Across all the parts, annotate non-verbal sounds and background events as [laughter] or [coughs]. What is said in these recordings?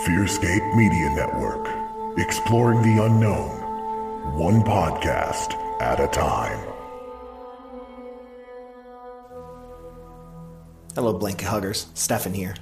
Fearscape Media Network. Exploring the unknown. One podcast at a time. Hello, Blanket Huggers. Stefan here.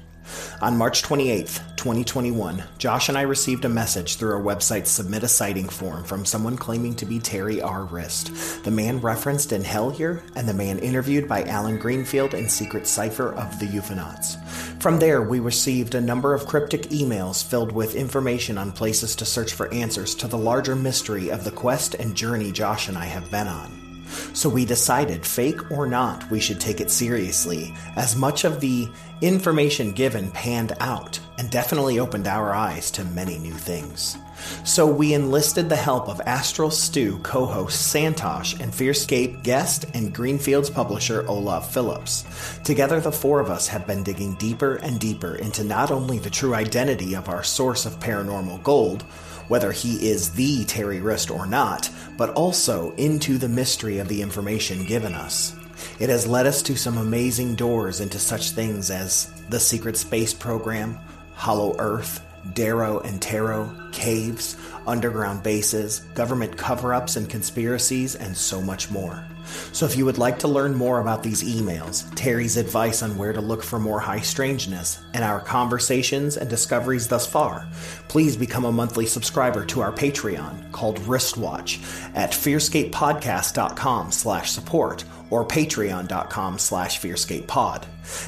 On March 28th, 2021, Josh and I received a message through our website's Submit a Sighting form from someone claiming to be Terry R. Wriste, the man referenced in Hellier and the man interviewed by Allen Greenfield in Secret Cipher of the UFOnauts. From there, we received a number of cryptic emails filled with information on places to search for answers to the larger mystery of the quest and journey Josh and I have been on. So we decided, fake or not, we should take it seriously, as much of the information given panned out and definitely opened our eyes to many new things. So we enlisted the help of Astral Stew co host Santosh and Fearscape guest and Greenfield's publisher Olav Phillips. Together, the four of us have been digging deeper and deeper into not only the true identity of our source of paranormal gold, whether he is the Terry Wriste or not, but also into the mystery of the information given us. It has led us to some amazing doors into such things as the secret space program, Hollow Earth, Dero and Tero, caves, underground bases, government cover ups and conspiracies, and so much more. So, if you would like to learn more about these emails, Terry's advice on where to look for more high strangeness, and our conversations and discoveries thus far, please become a monthly subscriber to our Patreon called Wristwatch at fearscapepodcast.com slash support or patreon.com slash fearscapepod.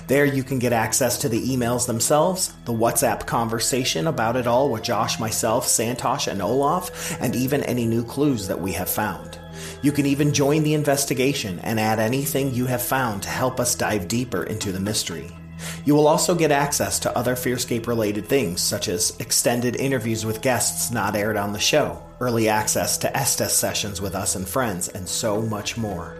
There you can get access to the emails themselves, the WhatsApp conversation about it all with Josh, myself, Santosh, and Olav, and even any new clues that we have found. You can even join the investigation and add anything you have found to help us dive deeper into the mystery. You will also get access to other Fearscape related things, such as extended interviews with guests not aired on the show, early access to Estes sessions with us and friends, and so much more.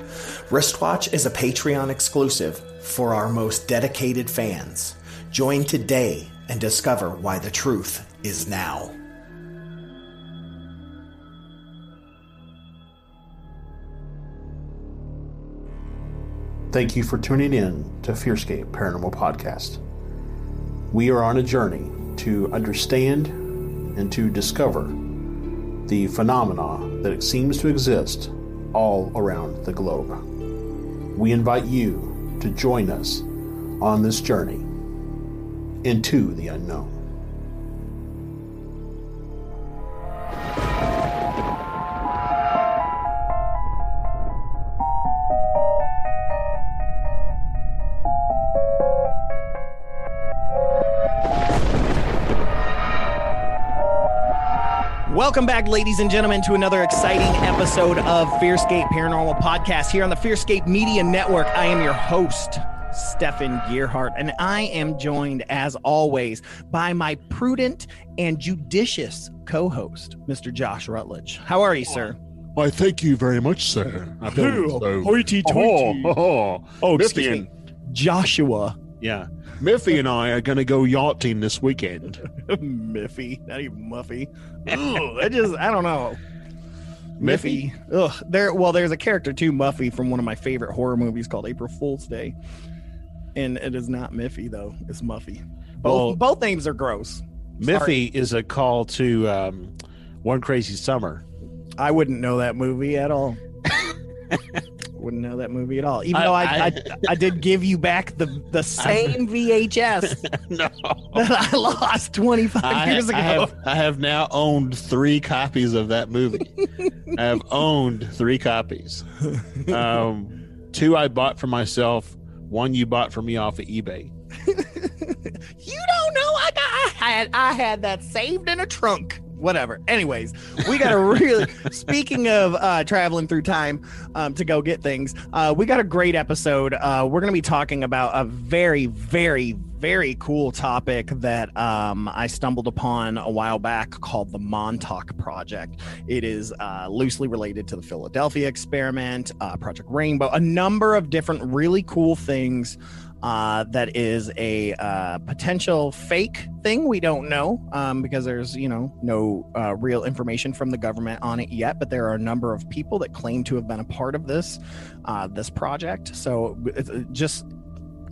Wristwatch is a Patreon exclusive for our most dedicated fans. Join today and discover why the truth is now. Thank you for tuning in to Fearscape Paranormal Podcast. We are on a journey to understand and to discover the phenomena that seems to exist all around the globe. We invite you to join us on this journey into the unknown. Welcome back, ladies and gentlemen, to another exciting episode of Fearscape Paranormal Podcast here on the Fearscape Media Network. I am your host, Stefan Gearhart, and I am joined, as always, by my prudent and judicious co host, Mr. Josh Rutledge. How are you, sir? Why, thank you very much, sir. I feel so. Hoity toity. Oh, [laughs] oh, oh, Oh, Miffy excuse me. Joshua yeah, Miffy and I are going to go yachting this weekend. [laughs] Miffy, not even Muffy. Ugh, I just, I don't know. Miffy. Ugh. There. Well, there's a character too, Muffy, from one of my favorite horror movies called April Fool's Day, and it is not Miffy though. It's Muffy. Both Well- both names are gross. Miffy is a call to um, One Crazy Summer. I wouldn't know that movie at all. [laughs] wouldn't know that movie at all. Even I- though I, I, I- I, did give you back the the [laughs] same VHS [laughs] no, that I lost 25 years ago. I have I have now owned three copies of that movie. [laughs] I have owned three copies. Um, two I bought for myself. One you bought for me off of eBay. you don't know. I got I had I had that saved in a trunk. Whatever. Anyways, we got a really [laughs] speaking of uh traveling through time um to go get things, uh we got a great episode. Uh we're gonna be talking about a very, very, very cool topic that um, I stumbled upon a while back called the Montauk Project. It is uh, loosely related to the Philadelphia experiment, uh, Project Rainbow, a number of different really cool things. Uh, that is a uh, potential fake thing. We don't know um, because there's, you know, no uh, real information from the government on it yet. But there are a number of people that claim to have been a part of this uh, this project. So uh, just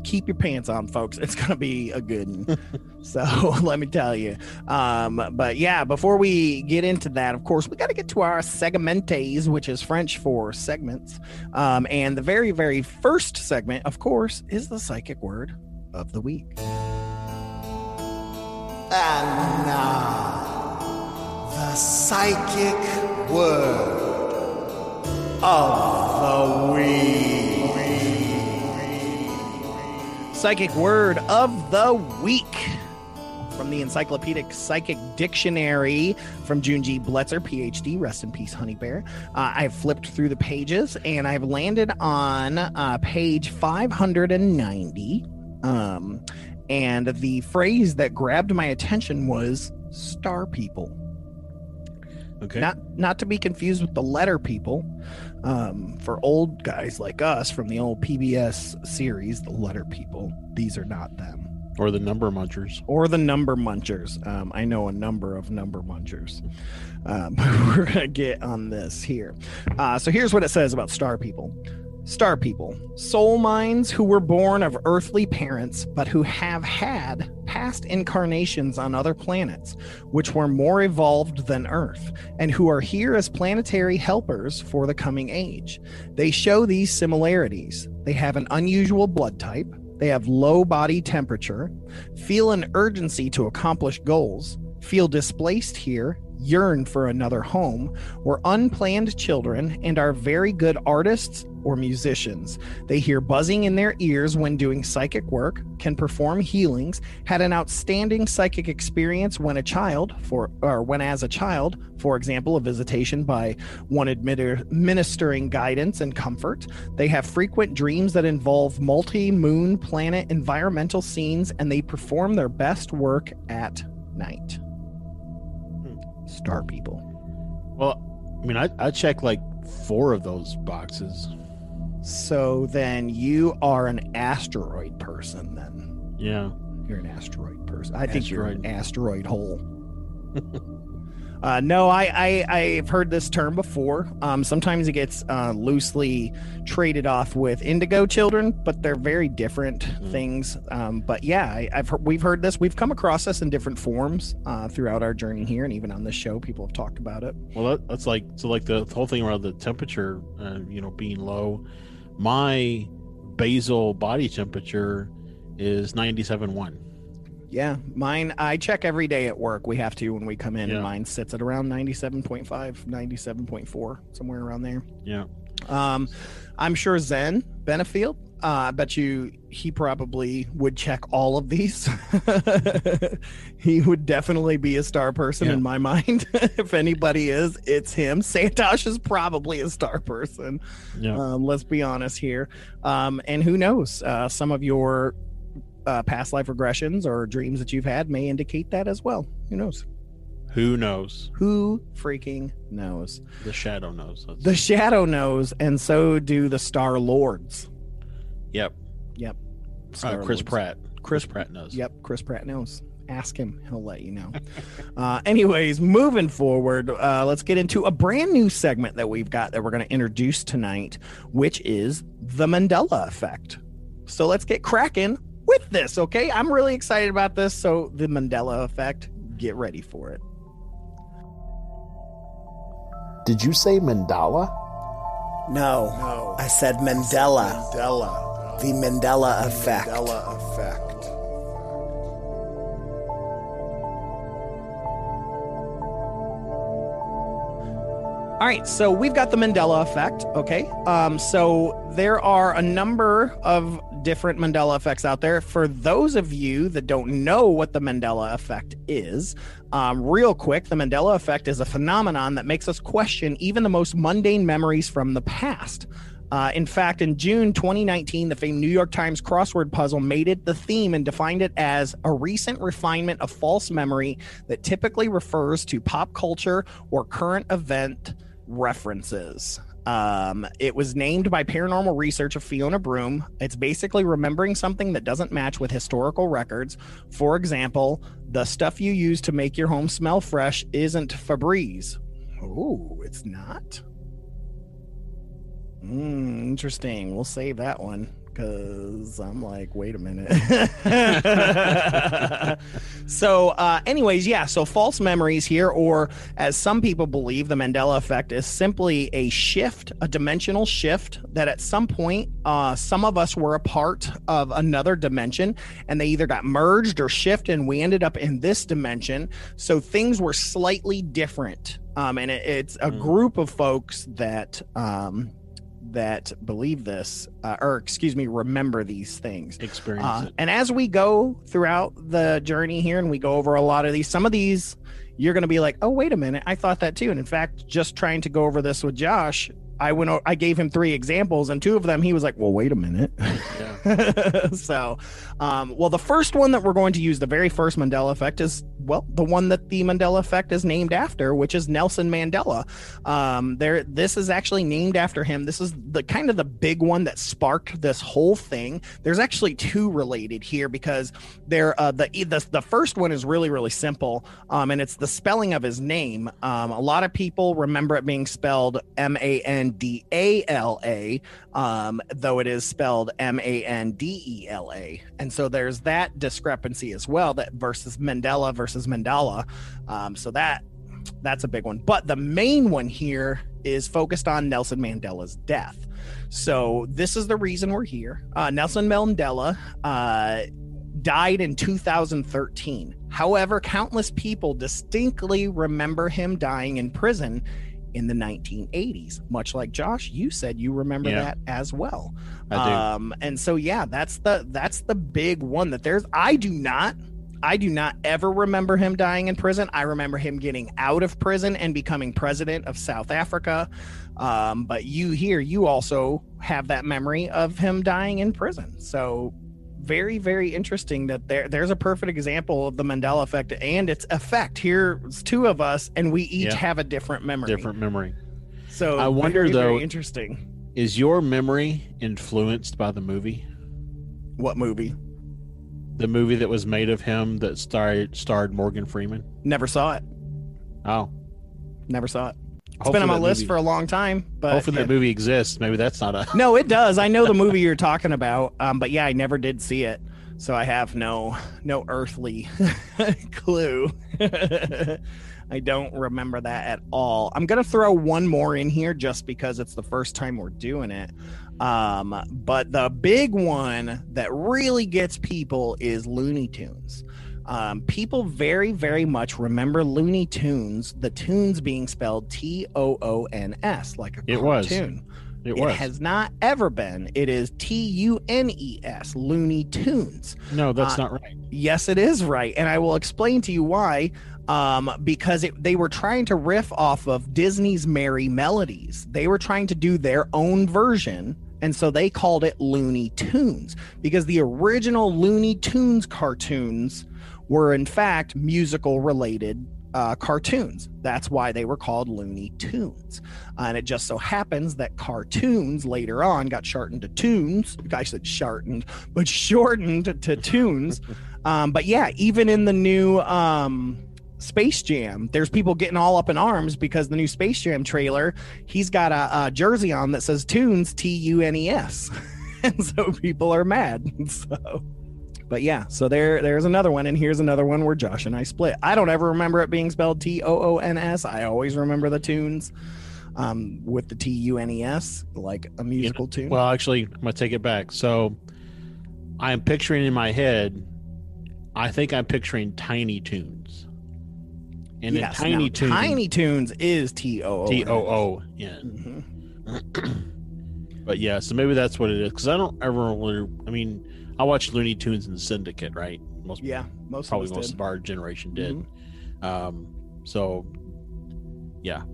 keep your pants on, folks. It's gonna be a good one. [laughs] so [laughs] let me tell you. Um, but yeah, before we get into that, of course, we got to get to our segmentes, which is French for segments. Um, and the very, very first segment, of course, is the psychic word of the week. And now, the psychic word of the week. Psychic word of the week from the Encyclopedic Psychic Dictionary from June G. Bletzer, PhD. Rest in peace, Honey Bear. Uh, I've flipped through the pages and I've landed on uh, page 590. Um, and the phrase that grabbed my attention was star people. Okay. Not not to be confused with the letter people. Um, for old guys like us from the old PBS series, the letter people, these are not them. or the number munchers. Or the number munchers. Um, I know a number of number munchers. Um, [laughs] we're gonna get on this here. Uh, so here's what it says about star people. Star people, soul minds who were born of earthly parents, but who have had past incarnations on other planets, which were more evolved than Earth, and who are here as planetary helpers for the coming age. They show these similarities. They have an unusual blood type, they have low body temperature, feel an urgency to accomplish goals, feel displaced here, yearn for another home, were unplanned children, and are very good artists or musicians. They hear buzzing in their ears when doing psychic work, can perform healings, had an outstanding psychic experience when a child, for or when as a child, for example, a visitation by one administering guidance and comfort. They have frequent dreams that involve multi-moon planet environmental scenes, and they perform their best work at night. Star people. Well, I mean, I, I like four of those boxes. So then you are an asteroid person then. Yeah. You're an asteroid person. I think you're an Asteroid. asteroid hole. [laughs] uh, no, I, I I've heard this term before. Um, sometimes it gets uh, loosely traded off with indigo children, but they're very different things. Um, but yeah, I, I've heard, we've heard this. We've come across this in different forms uh, throughout our journey here, and even on this show, people have talked about it. Well, that, that's like so like the, the whole thing around the temperature, uh, you know, being low. My basal body temperature is ninety-seven one. Yeah, mine, I check every day at work. We have to when we come in, Yeah. and mine sits at around 97.5, 97.4, somewhere around there. Yeah. Um, I'm sure Zen Benefield. Uh, I bet you he probably would check all of these. [laughs] he would definitely be a star person Yeah. in my mind. [laughs] if anybody is, it's him. Santosh is probably a star person. Yeah. Um, let's be honest here. Um, and who knows? Uh, some of your uh, past life regressions or dreams that you've had may indicate that as well. Who knows? Who knows? Who freaking knows? The shadow knows. The shadow knows, and so do the Star Lords. Yep. Yep. Uh, Chris Pratt. Chris Pratt knows. Yep, Chris Pratt knows. Ask him; he'll let you know. [laughs] uh, anyways, moving forward, uh, let's get into a brand new segment that we've got that we're going to introduce tonight, which is the Mandela Effect. So let's get cracking with this. Okay, I'm really excited about this. So the Mandela Effect, get ready for it. Did you say mandala? No, I said Mandela. Mandela. The Mandela effect. Mandela effect. All right, so we've got the Mandela effect. Okay, um, so there are a number of different Mandela effects out there. For those of you that don't know what the Mandela effect is, um, real quick, the Mandela effect is a phenomenon that makes us question even the most mundane memories from the past. Uh, in fact, in June 2019, the famed New York Times crossword puzzle made it the theme and defined it as a recent refinement of false memory that typically refers to pop culture or current event references. Um, it was named by paranormal researcher Fiona Broome. It's basically remembering something that doesn't match with historical records. For example, the stuff you use to make your home smell fresh isn't Febreze. Oh, it's not. Mm, interesting. We'll save that one because I'm like, wait a minute. [laughs] so, uh, anyways, yeah. So, false memories here, or as some people believe, the Mandela effect is simply a shift, a dimensional shift that at some point, uh, some of us were a part of another dimension and they either got merged or shifted, and we ended up in this dimension. So, things were slightly different. Um, and it, it's a Mm. group of folks that um, that believe this, uh, or excuse me, remember these things. Experience Uh, and as we go throughout the journey here and we go over a lot of these, some of these you're going to be like, oh, wait a minute, I thought that too. And in fact, just trying to go over this with Josh, I went, I gave him three examples, and two of them he was like, well, wait a minute. [laughs] so, um, well, the first one that we're going to use, the very first Mandela effect, is well, the one that the Mandela effect is named after, which is Nelson Mandela. Um, there, this is actually named after him. This is the kind of the big one that sparked this whole thing. There's actually two related here because they're uh, the, the the first one is really really simple, um, and it's the spelling of his name. Um, a lot of people remember it being spelled M A N D A L A, um, though it is spelled M A N D E L A, and so there's that discrepancy as well. That versus Mandela versus Mandela. Um, so that that's a big one. But the main one here is focused on Nelson Mandela's death. So this is the reason we're here. Uh, Nelson Mandela uh, died in 2013. However, countless people distinctly remember him dying in prison in the 1980s. Much like Josh, you said you remember Yeah. that as well. I do. Um, and so yeah, that's the that's the big one that there's. I do not. I do not ever remember him dying in prison. I remember him getting out of prison and becoming president of South Africa. Um, but you here, you also have that memory of him dying in prison. So very, very interesting that there there's a perfect example of the Mandela effect and its effect. Here's two of us, and we each Yeah. have a different memory. Different memory. So I wonder, very, very though- interesting. Is your memory influenced by the movie? What movie? The movie that was made of him that starred starred Morgan Freeman? Never saw it. Oh. Never saw it. It's been on my list movie- for a long time, but Hopefully that movie exists. Maybe that's not a no, it does. I know the [laughs] movie you're talking about, um, but yeah, I never did see it, so I have no no earthly [laughs] clue. [laughs] I don't remember that at all. I'm gonna throw one more in here just because it's the first time we're doing it. Um, but the big one that really gets people is Looney Tunes. Um, people very, very much remember Looney Tunes, the tunes being spelled T O O N S, like a It was. cartoon. it It was. has not ever been. It is T U N E S, Looney Tunes. no, that's uh, not right. Yes, it is right. And I will explain to you why. Um, because it, they were trying to riff off of Disney's Merrie Melodies. They were trying to do their own version. And so they called it Looney Tunes because the original Looney Tunes cartoons were, in fact, musical related uh, cartoons. That's why they were called Looney Tunes. and it just so happens that cartoons later on got shortened to tunes. I said shortened, but shortened to tunes. [laughs] um, but yeah, even in the new um, Space Jam, there's people getting all up in arms because the new Space Jam trailer, he's got a, a jersey on that says Tunes, T U N E S. [laughs] and so people are mad. [laughs] So but yeah, so there there's another one, and here's another one where Josh and I split. I don't ever remember it being spelled T O O N S. I always remember the tunes um, with the T U N E S, like a musical tune. Well, actually, I'm gonna take it back. So, I'm picturing in my head. I think I'm picturing Tiny Toons. and yes, in Tiny now, Toons, Tiny Toons is T O O T O O, yeah. Mhm. [clears throat] But yeah, so maybe that's what it is. Because I don't ever really. I mean, I watched Looney Tunes and Syndicate, right? Most Yeah, most probably of us most did. of our generation did. Mm-hmm. Um, so yeah,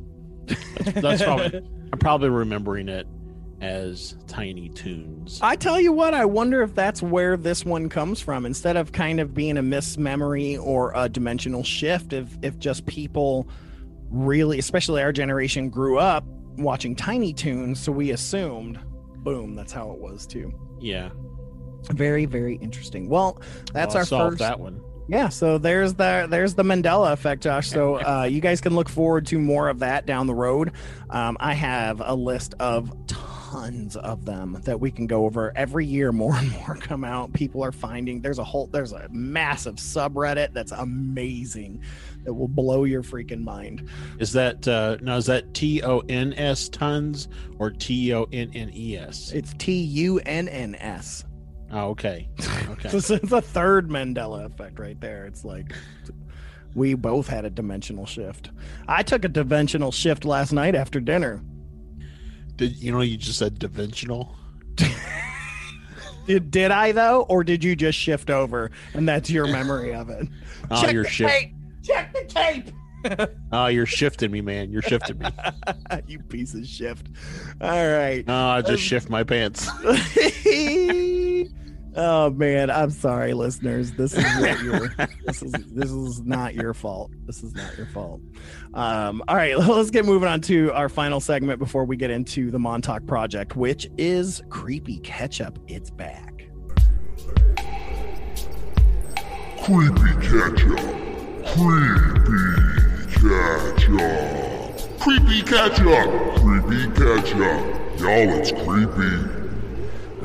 that's, [laughs] that's probably I'm probably remembering it as Tiny Toons. I tell you what, I wonder if that's where this one comes from. Instead of kind of being a mismemory or a dimensional shift, if if just people really, especially our generation, grew up watching Tiny Toons, so we assumed, boom, that's how it was too. Yeah, Very, very interesting. Well, that's Well, our first. that one. Yeah, so there's the there's the Mandela effect, Josh. So [laughs] uh, you guys can look forward to more of that down the road. Um, I have a list of tons of them that we can go over every year. More and more [laughs] come out. People are finding there's a whole there's a massive subreddit that's amazing that will blow your freaking mind. Is that uh now is that T O N S tons or T O N N E S? It's T U N N S. Oh, okay. Okay. [laughs] This is a third Mandela effect right there. It's like we both had a dimensional shift. I took a dimensional shift last night after dinner. Did you know you just said dimensional? Did, did I though, or did you just shift over and that's your memory of it? [laughs] Oh, Check you're the shift. tape. Check the tape. [laughs] Oh, you're shifting me, man. You're shifting me. you piece of shift. All right. Oh, I just um, shift my pants. Oh man, I'm sorry, listeners. This is what [laughs] you're. this is this is not your fault. This is not your fault. Um, all right, [laughs] let's get moving on to our final segment before we get into the Montauk project, which is creepy ketchup. It's back. Creepy ketchup. Creepy ketchup. Creepy ketchup. Creepy ketchup. Y'all, it's creepy.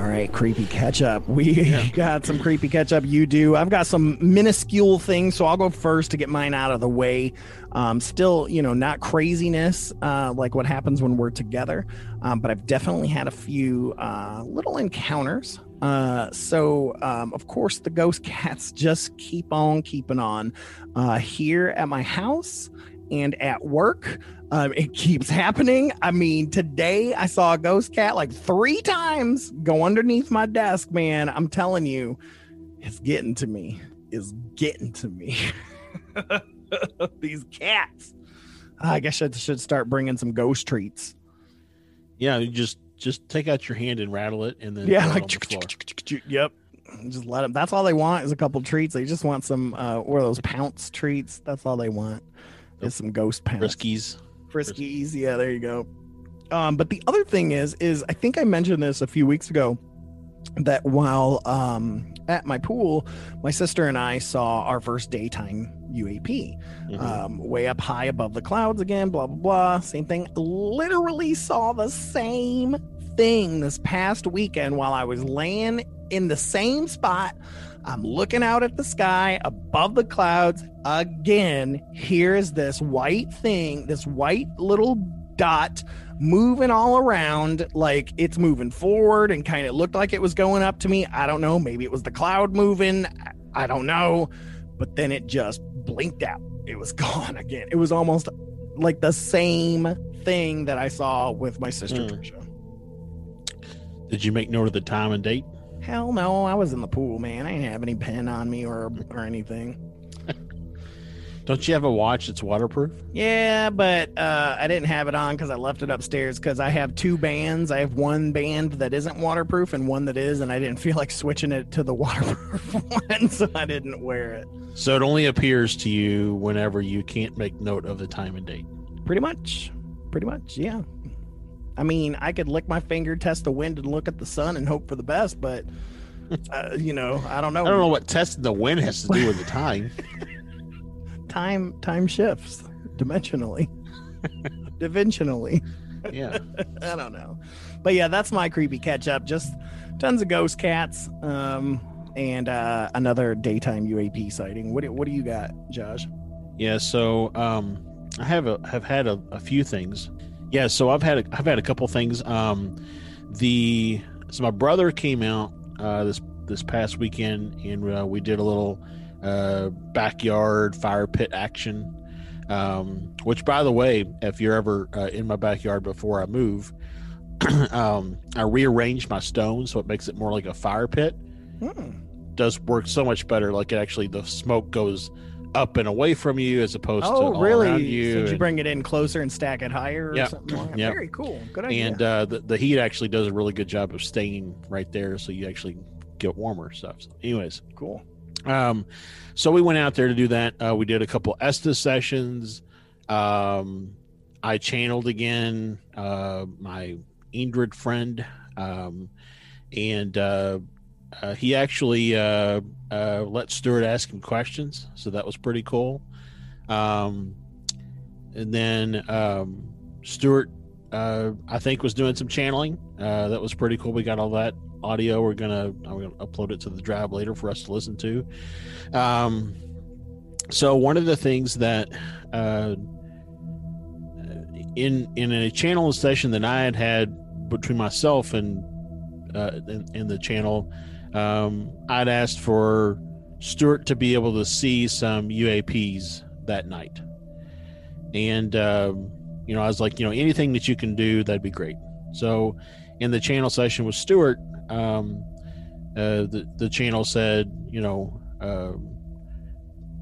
All right, creepy ketchup. We [laughs] got some creepy ketchup. You do. I've got some minuscule things, so I'll go first to get mine out of the way. Um, still, you know, not craziness uh, like what happens when we're together, um, but I've definitely had a few uh, little encounters. Uh, so, um, of course, the ghost cats [laughs] just keep on keeping on uh, here at my house and at work. Um, it keeps happening. I mean, today I saw a ghost cat like three times go underneath my desk. Man, I'm telling you, it's getting to me. It's getting to me. [laughs] These cats. I guess I should start bringing some ghost treats. Yeah, you just just take out your hand and rattle it, and then Yeah, like the [laughs] yep. Just let them. That's all they want is a couple treats. They just want some. Uh, what are those pounce treats? That's all they want. Is some ghost pounce. Friskies. Friskies. Yeah, there you go. Um, but the other thing is, is I think I mentioned this a few weeks ago that while um, at my pool, my sister and I saw our first daytime UAP, Mhm. um, way up high above the clouds again. Blah blah blah. Same thing. Literally saw the same thing this past weekend while I was laying in the same spot. I'm looking out at the sky above the clouds again. Here's this white thing, this white little dot moving all around like it's moving forward and kind of looked like it was going up to me. I don't know. Maybe it was the cloud moving. I- don't know. But then it just blinked out. It was [laughs] gone again. It was almost like the same thing that I saw with my sister Hmm. Trisha. Did you make note of the time and date? Hell no, I was in the pool, man. I didn't have any pen on me or or anything. [laughs] Don't you have a watch that's waterproof? Yeah, but uh, I didn't have it on because I left it upstairs because I have two bands. I have one band that isn't waterproof and one that is, and I didn't feel like switching it to the [laughs] waterproof one, so I didn't wear it. So it only appears to you whenever you can't make note of the time and date. Pretty much. Pretty much, yeah. I mean, I could lick my finger, test the wind, and look at the sun and hope for the best, but, uh, you know, I don't know. I don't know what testing the wind has to do with the time. [laughs] Time time shifts dimensionally, [laughs] dimensionally. Yeah. [laughs] I don't know. But yeah, that's my creepy catch up. Just tons of ghost cats. Um, and uh, another daytime UAP sighting. What do, what do you got, Josh? Yeah, so um, I have a, have had a, a few things. Yeah, so I've had a, I've had a couple things. Um, the so my brother came out uh, this this past weekend, and uh, we did a little uh, backyard fire pit action. Um, which, by the way, if you're ever uh, in my backyard before I move, [clears throat] um, I rearranged my stones so it makes it more like a fire pit Hmm. does work so much better. Like it actually, the smoke goes up and away from you as opposed to Oh, all really? So you. did you bring it in closer and stack it higher or Yep, something like yep. Very cool. Good idea. and uh, the, the heat actually does a really good job of staying right there so you actually get warmer stuff so anyways cool. um so we went out there to do that uh, we did a couple estes sessions um i channeled again uh my ingrid friend um and uh, he actually uh uh let stuart ask him questions so that was pretty cool um and then um stuart uh, I think was doing some channeling. Uh, that was pretty cool. We got all that audio. We're gonna I'm gonna upload it to the drive later for us to listen to. Um, so one of the things that uh, in in a channel session that I had had between myself and uh, in the channel, um, I'd asked for Stuart to be able to see some UAPs that night, and. Um, you know, I was like, you know, anything that you can do, that'd be great. So, in the channel session with Stuart, um, uh, the the channel said, you know, um,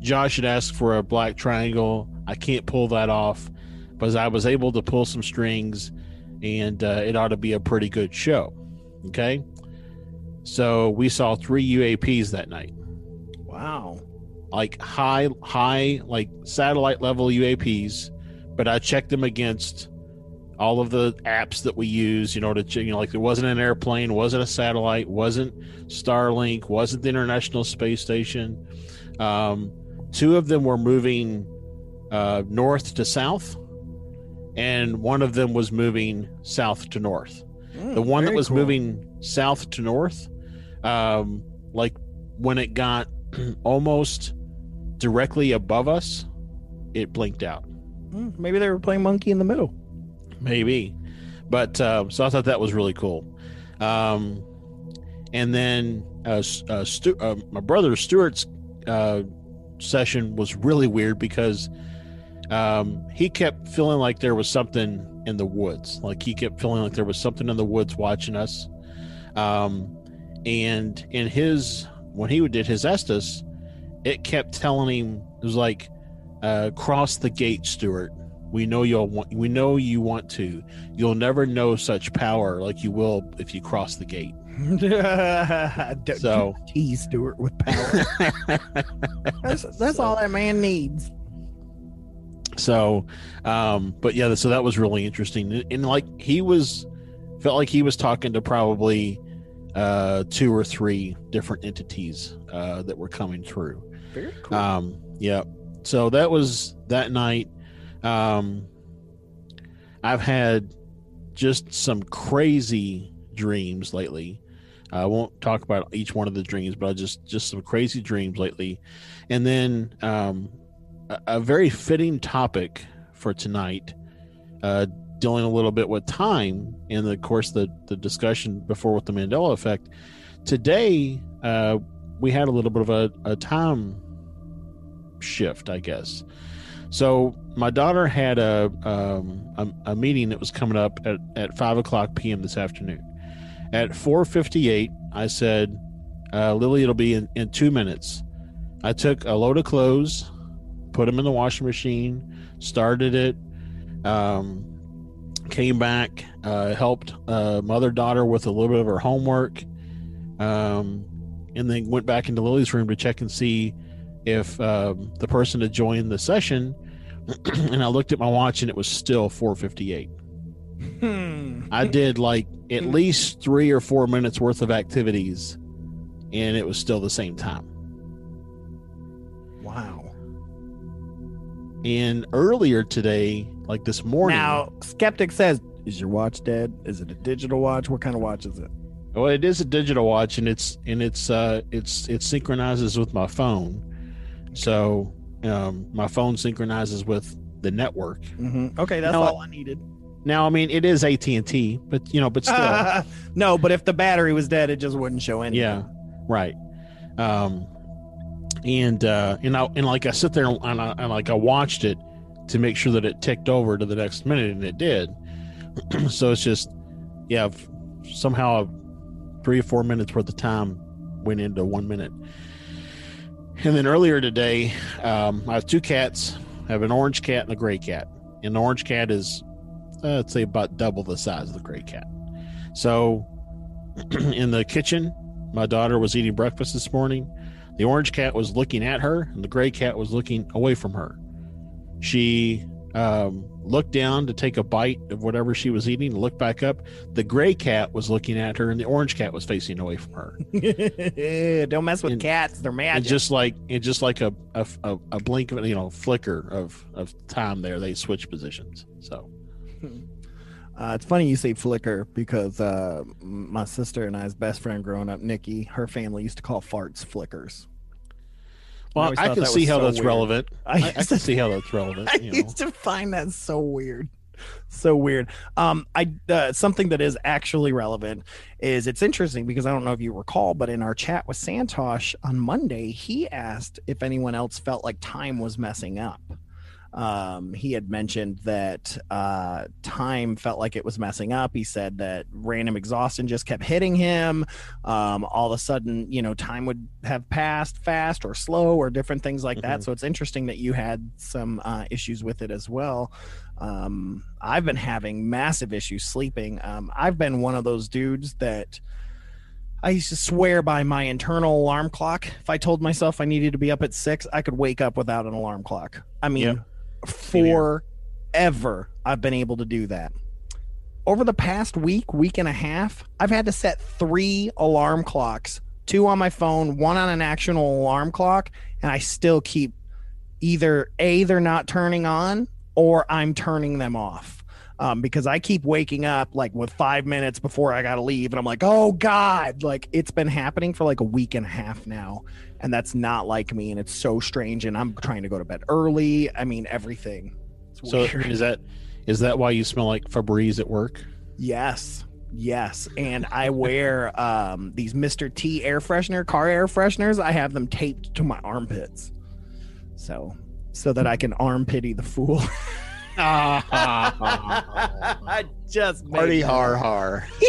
Josh had asked for a black triangle. I can't pull that off, but I was able to pull some strings, and uh, it ought to be a pretty good show. Okay, so we saw three UAPs that night, Wow. like high, high, like satellite level UAPs but I checked them against all of the apps that we use, you know, to you know, like there wasn't an airplane, wasn't a satellite, wasn't Starlink, wasn't the International Space Station. Um, two of them were moving uh, north to south, and one of them was moving south to north. Mm, the one that was cool. moving south to north, um, like when it got [clears throat] almost directly above us, it blinked out. Mm, maybe they were playing monkey in the middle. maybe but um, so i thought that was really cool um, and then uh, uh, Stu- uh, my brother stuart's uh, session was really weird because um, he kept feeling like there was something in the woods like he kept feeling like there was something in the woods watching us um, and in his when he did his estes it kept telling him it was like uh, cross the gate stuart we know you'll want. We know you want to. You'll never know such power like you will if you cross the gate. [laughs] Don't So- tease Stewart with power. [laughs] that's that's all that man needs. So, um, but yeah, so that was really interesting, and, and like he was felt like he was talking to probably uh, two or three different entities uh, that were coming through. Very cool. Um, yeah. So that was that night. Um, I've had just some crazy dreams lately. I won't talk about each one of the dreams, but I just just some crazy dreams lately. And then um, a, a very fitting topic for tonight, uh, dealing a little bit with time and of course the the discussion before with the Mandela effect. Today, uh, we had a little bit of a, a time shift, I guess. So my daughter had a, um, a a meeting that was coming up at, at five o'clock p.m. this afternoon. At four fifty eight, I said, uh, "Lily, it'll be in, in two minutes." I took a load of clothes, put them in the washing machine, started it, um, came back, uh, helped uh, mother daughter with a little bit of her homework, um, and then went back into Lily's room to check and see if um, the person had joined the session. [clears throat] and I looked at my watch and it was still 4:58. Hmm. I did like at least three or four minutes worth of activities, and it was still the same time. Wow. And earlier today, like this morning, Now, skeptic says, "Is your watch dead? Is it a digital watch? What kind of watch is it?" well, it is a digital watch, and it's and it's uh it's it synchronizes with my phone, so um my phone synchronizes with the network. hmm Okay, that's know all I needed. Now, I mean, it is AT and T, but you know, but [laughs] still, no, but if the battery was dead, it just wouldn't show anything. yeah, right. Um, and uh, and I and like I sit there and, I, and like I watched it to make sure that it ticked over to the next minute, and it did. [clears throat] so it's just, yeah, somehow three or four minutes worth of time went into one minute. And then earlier today, um, I have two cats. I have an orange cat and a gray cat. And the orange cat is, uh, let's say, about double the size of the gray cat. So, [clears throat] in the kitchen, my daughter was eating breakfast this morning. The orange cat was looking at her, and the gray cat was looking away from her. She um, looked down to take a bite of whatever she was eating, and looked back up. The gray cat was looking at her, and the orange cat was facing away from her. [laughs] Don't mess with And- cats; they're And magic. just like it, just like a, a a a blink of you know flicker of of time there, they switch positions. So [laughs] Uh, it's funny you say flicker because uh, my sister and I's best friend growing up, Nikki, her family used to call farts flickers. Well, always I, can see how so that's weird. relevant. I I, I, can see how that's relevant. [laughs] I You know. used to find that so weird. So weird. Um, I uh, something that is actually relevant is it's interesting because I don't know if you recall, but in our chat with Santosh on Monday, he asked if anyone else felt like time was messing up. Um, he had mentioned that uh, time felt like it was messing up. He said that random exhaustion just kept hitting him. Um, all of a sudden, you know, time would have passed fast or slow or different things like that. Mhm. So it's interesting that you had some uh, issues with it as well. Um, I've been having massive issues sleeping. Um, I've been one of those dudes that I used to swear by my internal alarm clock. If I told myself I needed to be up at six, I could wake up without an alarm clock. I mean, Yep. Forever I've been able to do that. Over the past week, week and a half, I've had to set three alarm clocks two on my phone, one on an actual alarm clock, and I still keep either A, they're not turning on, or I'm turning them off. Um, because I keep waking up like with five minutes before I gotta leave, and I'm like, oh God, like it's been happening for like a week and a half now, and that's not like me, and it's so strange. And I'm trying to go to bed early. I mean, everything. So is that is that why you smell like Febreze at work? Yes. Yes. And I wear um, these Mr. T air freshener, car air fresheners. I have them taped to my armpits. So so that I can armpity the fool. [laughs] I [laughs] just made Party that har up. har. [laughs]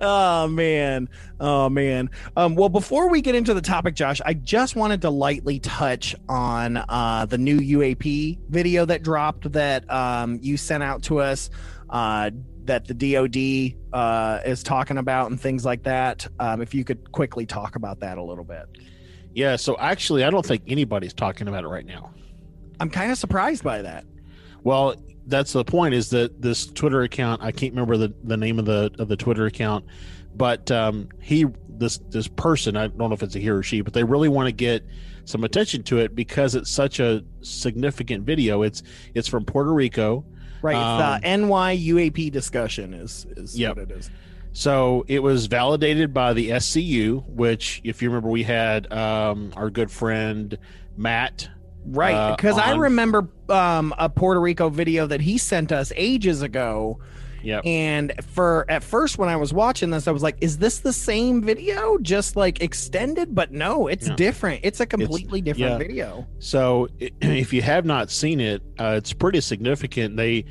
oh man oh man um, well before we get into the topic josh i just wanted to lightly touch on uh, the new uap video that dropped that um, you sent out to us uh, that the dod uh, is talking about and things like that um, if you could quickly talk about that a little bit Yeah. So actually, I don't think anybody's talking about it right now. I'm kind of surprised by that Well, that's the point. Is that this Twitter account? I can't remember the, the name of the of the Twitter account, but um, he this this person. I don't know if it's a he or she, but they really want to get some attention to it because it's such a significant video. It's it's from Puerto Rico. right Um, the NYUAP discussion is is Yep. what it is So it was validated by the SCU, which, if you remember, we had um, our good friend Matt. Right, uh, because I remember um, a Puerto Rico video that he sent us ages ago, Yep. and for at first when I was watching this, I was like, "Is this the same video, just like extended?" But no, it's Yeah. different. It's a completely different yeah. video. So [clears throat] if you have not seen it, uh, it's pretty significant. They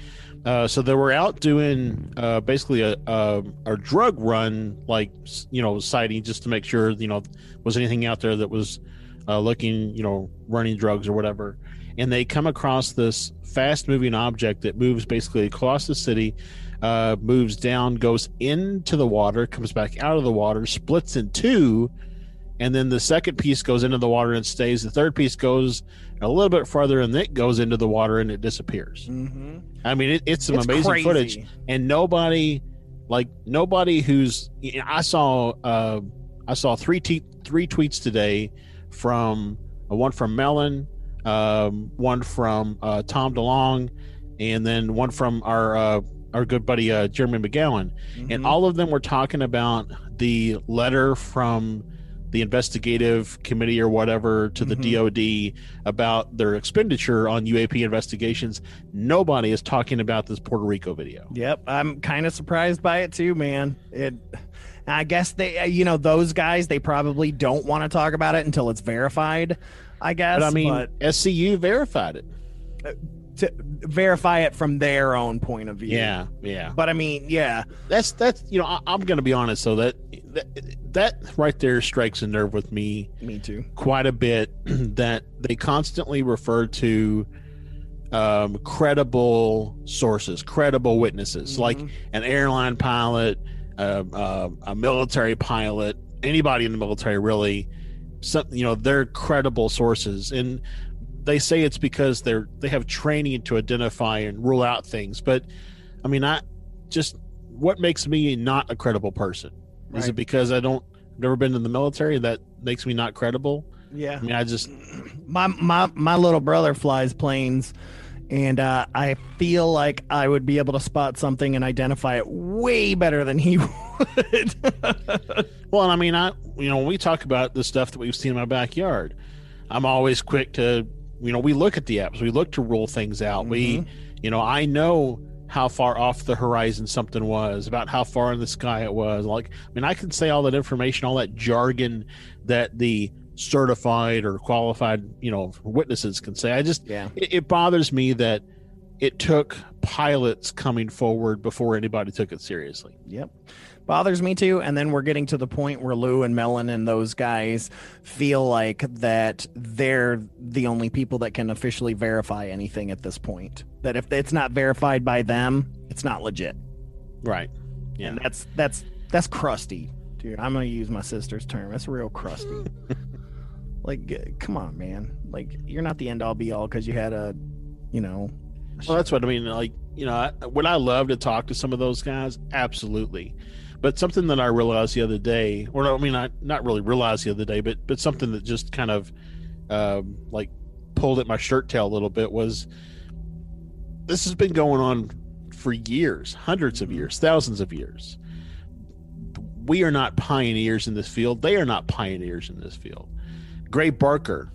uh, so they were out doing uh, basically a, a a drug run, like you know, sighting just to make sure you know was anything out there that was uh, looking, you know, running drugs or whatever. And they come across this fast moving object that moves basically across the city, uh, moves down, goes into the water, comes back out of the water, splits in two, and then the second piece goes into the water and stays. The third piece goes a little bit farther, and it goes into the water and it disappears. Mm-hmm. I mean, it, it's some It's amazing crazy. footage, and nobody, like nobody who's. I saw, uh, I saw three te- three tweets today from uh, one from Mellon, um, one from uh, Tom DeLonge, and then one from our uh, our good buddy uh, Jeremy McGowan Mm-hmm. and all of them were talking about the letter from the investigative committee or whatever to the Mhm. DOD about their expenditure on UAP investigations. Nobody is talking about this Puerto Rico video. Yep, I'm kind of surprised by it too, man. It. I guess they, uh, you know, those guys, they probably don't want to talk about it until it's verified. I guess. But I mean, but- SCU verified it. to verify it from their own point of view. Yeah, yeah. But I mean, yeah, That's that's you know I, I'm going to be honest though that, that that right there strikes a nerve with me me too. quite a bit [clears throat] that they constantly refer to um, credible sources, credible witnesses, like Mhm. an airline pilot, uh, uh, a military pilot, anybody in the military really. Some, you know, they're credible sources, and they say it's because they're they have training to identify and rule out things. But I mean, I just what makes me not a credible person? Is it because I don't I've never been in the military that makes me not credible? Yeah. I mean, I just [clears throat] my my my little brother flies planes and uh, I feel like I would be able to spot something and identify it way better than he [laughs] would. [laughs] well, I mean, I you know, when we talk about the stuff that we've seen in my backyard, I'm always quick to you know, we look at the apps, we look to rule things out. We, you know, I know how far off the horizon something was, about how far in the sky it was. Like, I mean, I can say all that information, all that jargon that the certified or qualified, you know, witnesses can say. I just, yeah. it, it bothers me that it took pilots coming forward before anybody took it seriously. Yep. Bothers me too. And then we're getting to the point where Lue and Mellon and those guys feel like that they're the only people that can officially verify anything at this point. That if it's not verified by them, it's not legit. Right. Yeah. And that's that's that's crusty, dude. I'm gonna use my sister's term. That's real crusty. [laughs] like, come on, man. Like, you're not the end all be all because you had a, you know. Well, that's what I mean. Like, you know, I, would I love to talk to some of those guys? Absolutely. But something that I realized the other day, or I mean, I not really realized the other day, but but something that just kind of um, like pulled at my shirt tail a little bit was this has been going on for years, hundreds of years, thousands of years. We are not pioneers in this field. They are not pioneers in this field. Gray Barker,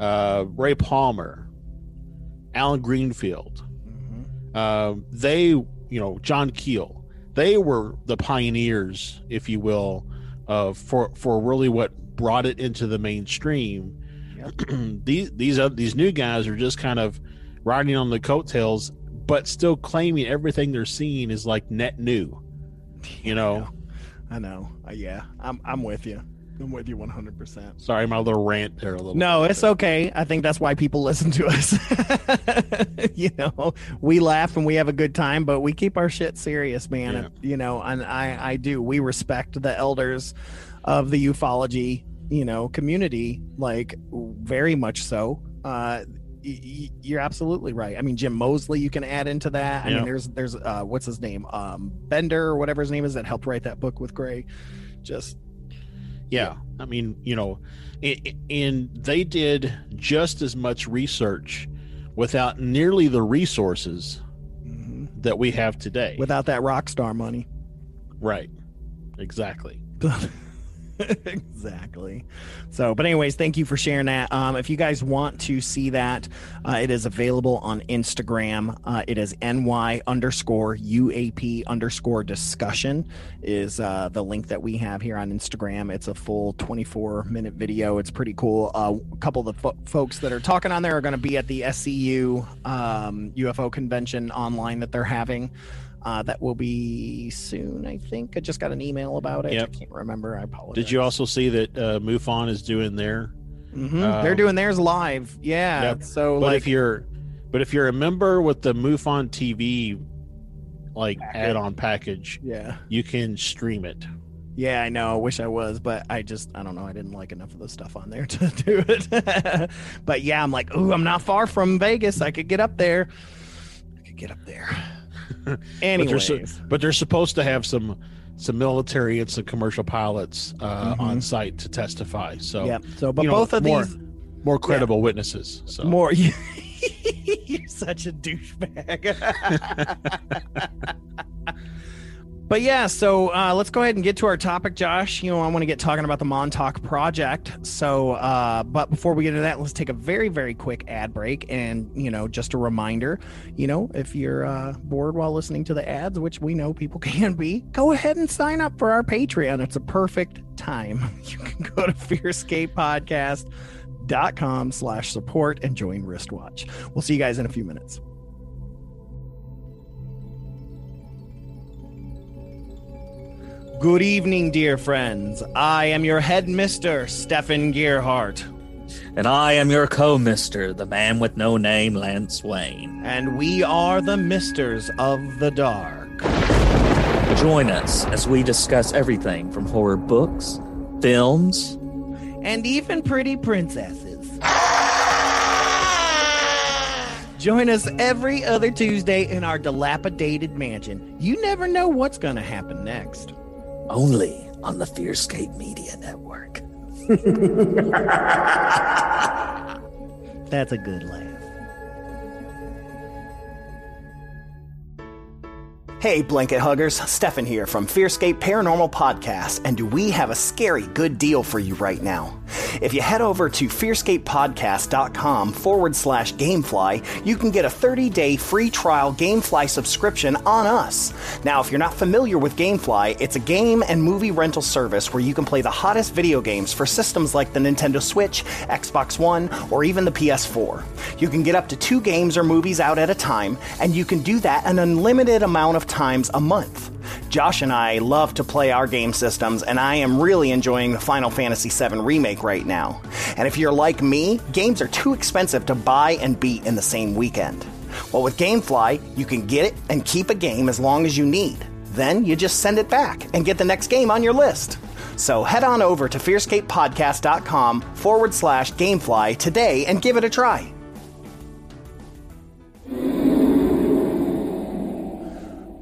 uh, Ray Palmer, Allen Greenfield, Mhm. um, they, you know, John Keel, they were the pioneers, if you will, of for for really what brought it into the mainstream. [clears throat] these these other, these new guys are just kind of riding on the coattails, but still claiming everything they're seeing is like net new. [laughs] You know, I know. Uh, yeah, I'm I'm with you. I'm with you 100. percent sorry, my little rant there a little. No, bit, it's okay. I think that's why people [laughs] listen to us. [laughs] you know, we laugh and we have a good time, but we keep our shit serious, man. Yeah. And, you know, and I I do. We respect the elders of the ufology, you know, community like very much so. Uh y- y- you're absolutely right. I mean, Jim Moseley, you can add into that. I Yeah. mean, there's there's uh, what's his name, um, Bender or whatever his name is, that helped write that book with Gray. Just yeah. I mean you know and they did just as much research without nearly the resources mhm. that we have today. Without that rock star money. right. Exactly [laughs] [laughs] exactly. So, but anyways, thank you for sharing that. Um, if you guys want to see that, uh, it is available on Instagram. Uh, it is ny underscore uap underscore discussion is uh, the link that we have here on Instagram. It's a full 24 minute video. It's pretty cool. Uh, a couple of the fo- folks that are talking on there are going to be at the SCU um, UFO convention online that they're having. Uh, that will be soon, I think. I just got an email about it. Yep. I can't remember. I apologize. did you also see that uh mufon is doing their Mhm. um, They're doing theirs live. Yeah. Yep. So but like, if you're but if you're a member with the mufon tv like Package. add-on package yeah, you can stream it yeah, I know. I wish I was, but I just, I don't know. I didn't like enough of the stuff on there [laughs] to do it. [laughs] but yeah, I'm like, ooh, I'm not far from Vegas. I could get up there. I could get up there. [laughs] but they're, but they're supposed to have some some military and some commercial pilots uh, Mhm. on site to testify so yeah. So, but you know, both of more- these more credible witnesses so more. [laughs] You're such a douchebag. [laughs] but yeah, so uh, let's go ahead and get to our topic, Josh. You know, I want to get talking about the Montauk project. So, uh, but before we get into that, let's take a very, very quick ad break. And you know, just a reminder, you know, if you're uh, bored while listening to the ads, which we know people [laughs] can be, go ahead and sign up for our Patreon. It's a perfect time. [laughs] You can go to Fearscape Podcast fearscape.com slash support and join wristwatch. We'll see you guys in a few minutes. Good evening, dear friends. I am your headmister, Stefan Gearhart. And I am your co mister, the man with no name, Lance Wayne. And we are the Misters of the Dark. Join us as we discuss everything from horror books, films, and even pretty princesses. Join us every other Tuesday in our dilapidated mansion. You never know what's going to happen next. Only on the Fearscape Media Network. [laughs] That's a good laugh. Hey, blanket huggers, Stefan here from Fearscape Paranormal Podcast, and do we have a scary good deal for you right now? If you head over to fearscapepodcast.com forward slash gamefly, you can get a 30 day free trial Gamefly subscription on us. Now, if you're not familiar with Gamefly, it's a game and movie rental service where you can play the hottest video games for systems like the Nintendo Switch, Xbox One, or even the PS4. You can get up to two games or movies out at a time, and you can do that an unlimited amount of times a month. Josh and I love to play our game systems, and I am really enjoying the Final Fantasy VII Remake right now. And if you're like me, games are too expensive to buy and beat in the same weekend. Well, with Gamefly, you can get it and keep a game as long as you need. Then you just send it back and get the next game on your list. So head on over to fearscapepodcast.com forward slash gamefly today and give it a try.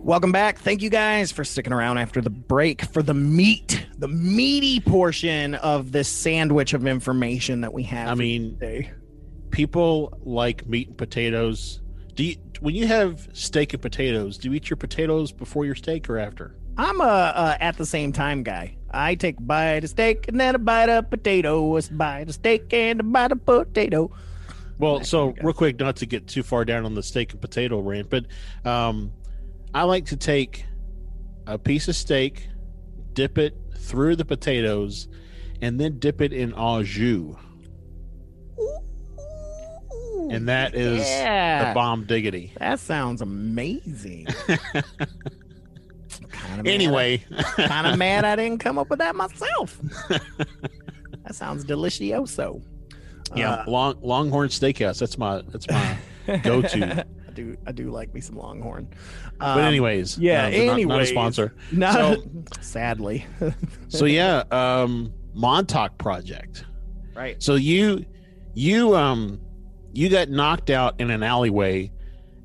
Welcome back. Thank you guys for sticking around after the break for the meat, the meaty portion of this sandwich of information that we have. I mean, today. people like meat and potatoes. Do you, when you have steak and potatoes, do you eat your potatoes before your steak or after? I'm a, a at the same time guy. I take a bite of steak and then a bite of potato. A bite of steak and a bite of potato. Well, so real quick, not to get too far down on the steak and potato rant, but um, I like to take a piece of steak, dip it through the potatoes, and then dip it in au jus, and that is yeah. the bomb diggity. That sounds amazing. [laughs] kind Anyway, kind of [laughs] mad I didn't come up with that myself. that sounds delicioso. yeah, Uh, long Longhorn Steakhouse. That's my that's my go-to. I [laughs] do I do like me some Longhorn. But Um, anyways, yeah, uh, not- not, a sponsor. not So- [laughs] sadly. So yeah, um, Montauk Project. right. So you you um you got knocked out in an alleyway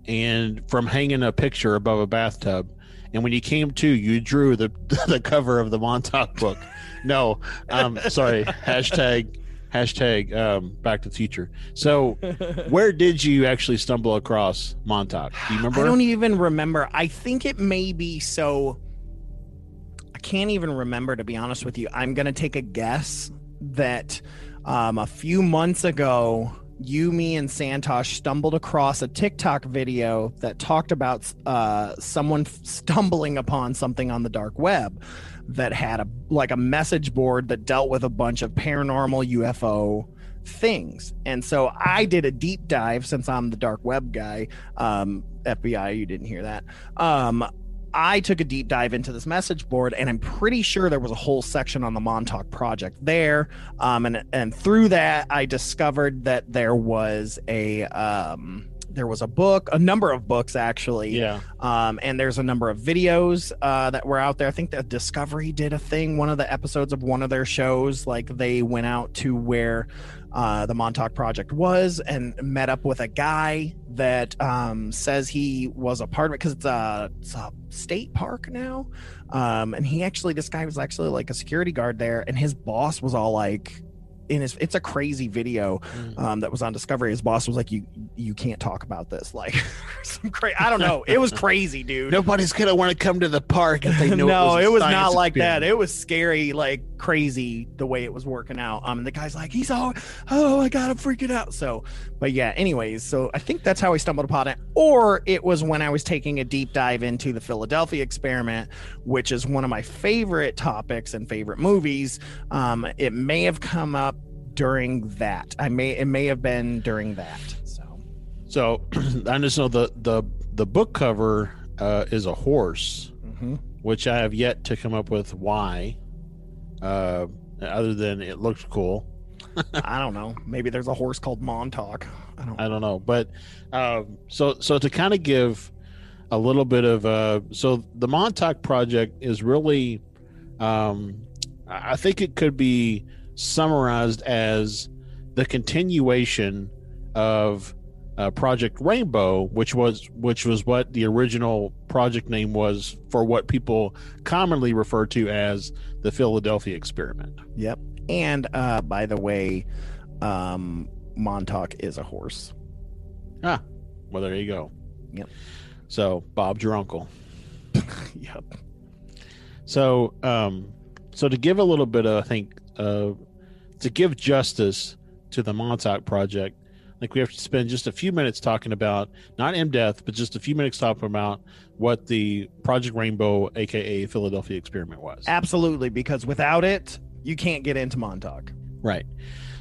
and from hanging a picture above a bathtub and when you came to you drew the [laughs] the cover of the Montauk book. No, um sorry. [laughs] hashtag hashtag um back to the future. So where did you actually stumble across Montauk? Do you [sighs] remember? I don't even remember. I think it may be so. I can't even remember to be honest with you. I'm gonna take a guess that um, a few months ago, you, me, and Santosh stumbled across a TikTok video that talked about uh, someone stumbling upon something on the dark web that had a like a message board that dealt with a bunch of paranormal UFO things. And so I did a deep dive since I'm the dark web guy. Um, FBI, you didn't hear that. Um, I took a deep dive into this message board, and I'm pretty sure there was a whole section on the Montauk project there. Um, and and through that, I discovered that there was a um, there was a book, a number of books actually, Yeah. um, and there's a number of videos uh, that were out there. I think that Discovery did a thing. One of the episodes of one of their shows, like they went out to where uh, the Montauk Project was and met up with a guy that um, says he was a part of it because it's a, it's a state park now. Um, and he actually, this guy was actually like a security guard there, and his boss was all like, in his, it's a crazy video Mm. um, that was on Discovery. His boss was like, "You you can't talk about this." [laughs] Like some crazy. I don't know. It was crazy, dude. Nobody's gonna want to come to the park if they know. [laughs] no, it it was, was, not like that. It was scary, like crazy the way it was working out. Um, and the guy's like, he's all, oh my god, I'm freaking out. So, but yeah. Anyways, so I think that's how I stumbled upon it, or it was when I was taking a deep dive into the Philadelphia experiment, which is one of my favorite topics and favorite movies. Um, it may have come up during that. I may it may have been during that. So So [clears throat] I just know the the the book cover uh, is a horse, mhm. which I have yet to come up with why. Uh, other than it looks cool. [laughs] I don't know. Maybe there's a horse called Montauk. I don't. I don't know, but um, so so to kind of give a little bit of uh, so the Montauk project is really, um, I think it could be summarized as the continuation of uh, Project Rainbow, which was which was what the original project name was for what people commonly refer to as the Philadelphia experiment. Yep. And uh, by the way, um, Montauk is a horse. Ah, well there you go. Yep. So Bob's your uncle. [laughs] yep. So, um, so to give a little bit of, I think, uh, to give justice to the Montauk project, I think we have to spend just a few minutes talking about, not in depth, but just a few minutes talking about what the Project Rainbow, aka Philadelphia experiment was. Absolutely, because without it, you can't get into Montauk. Right.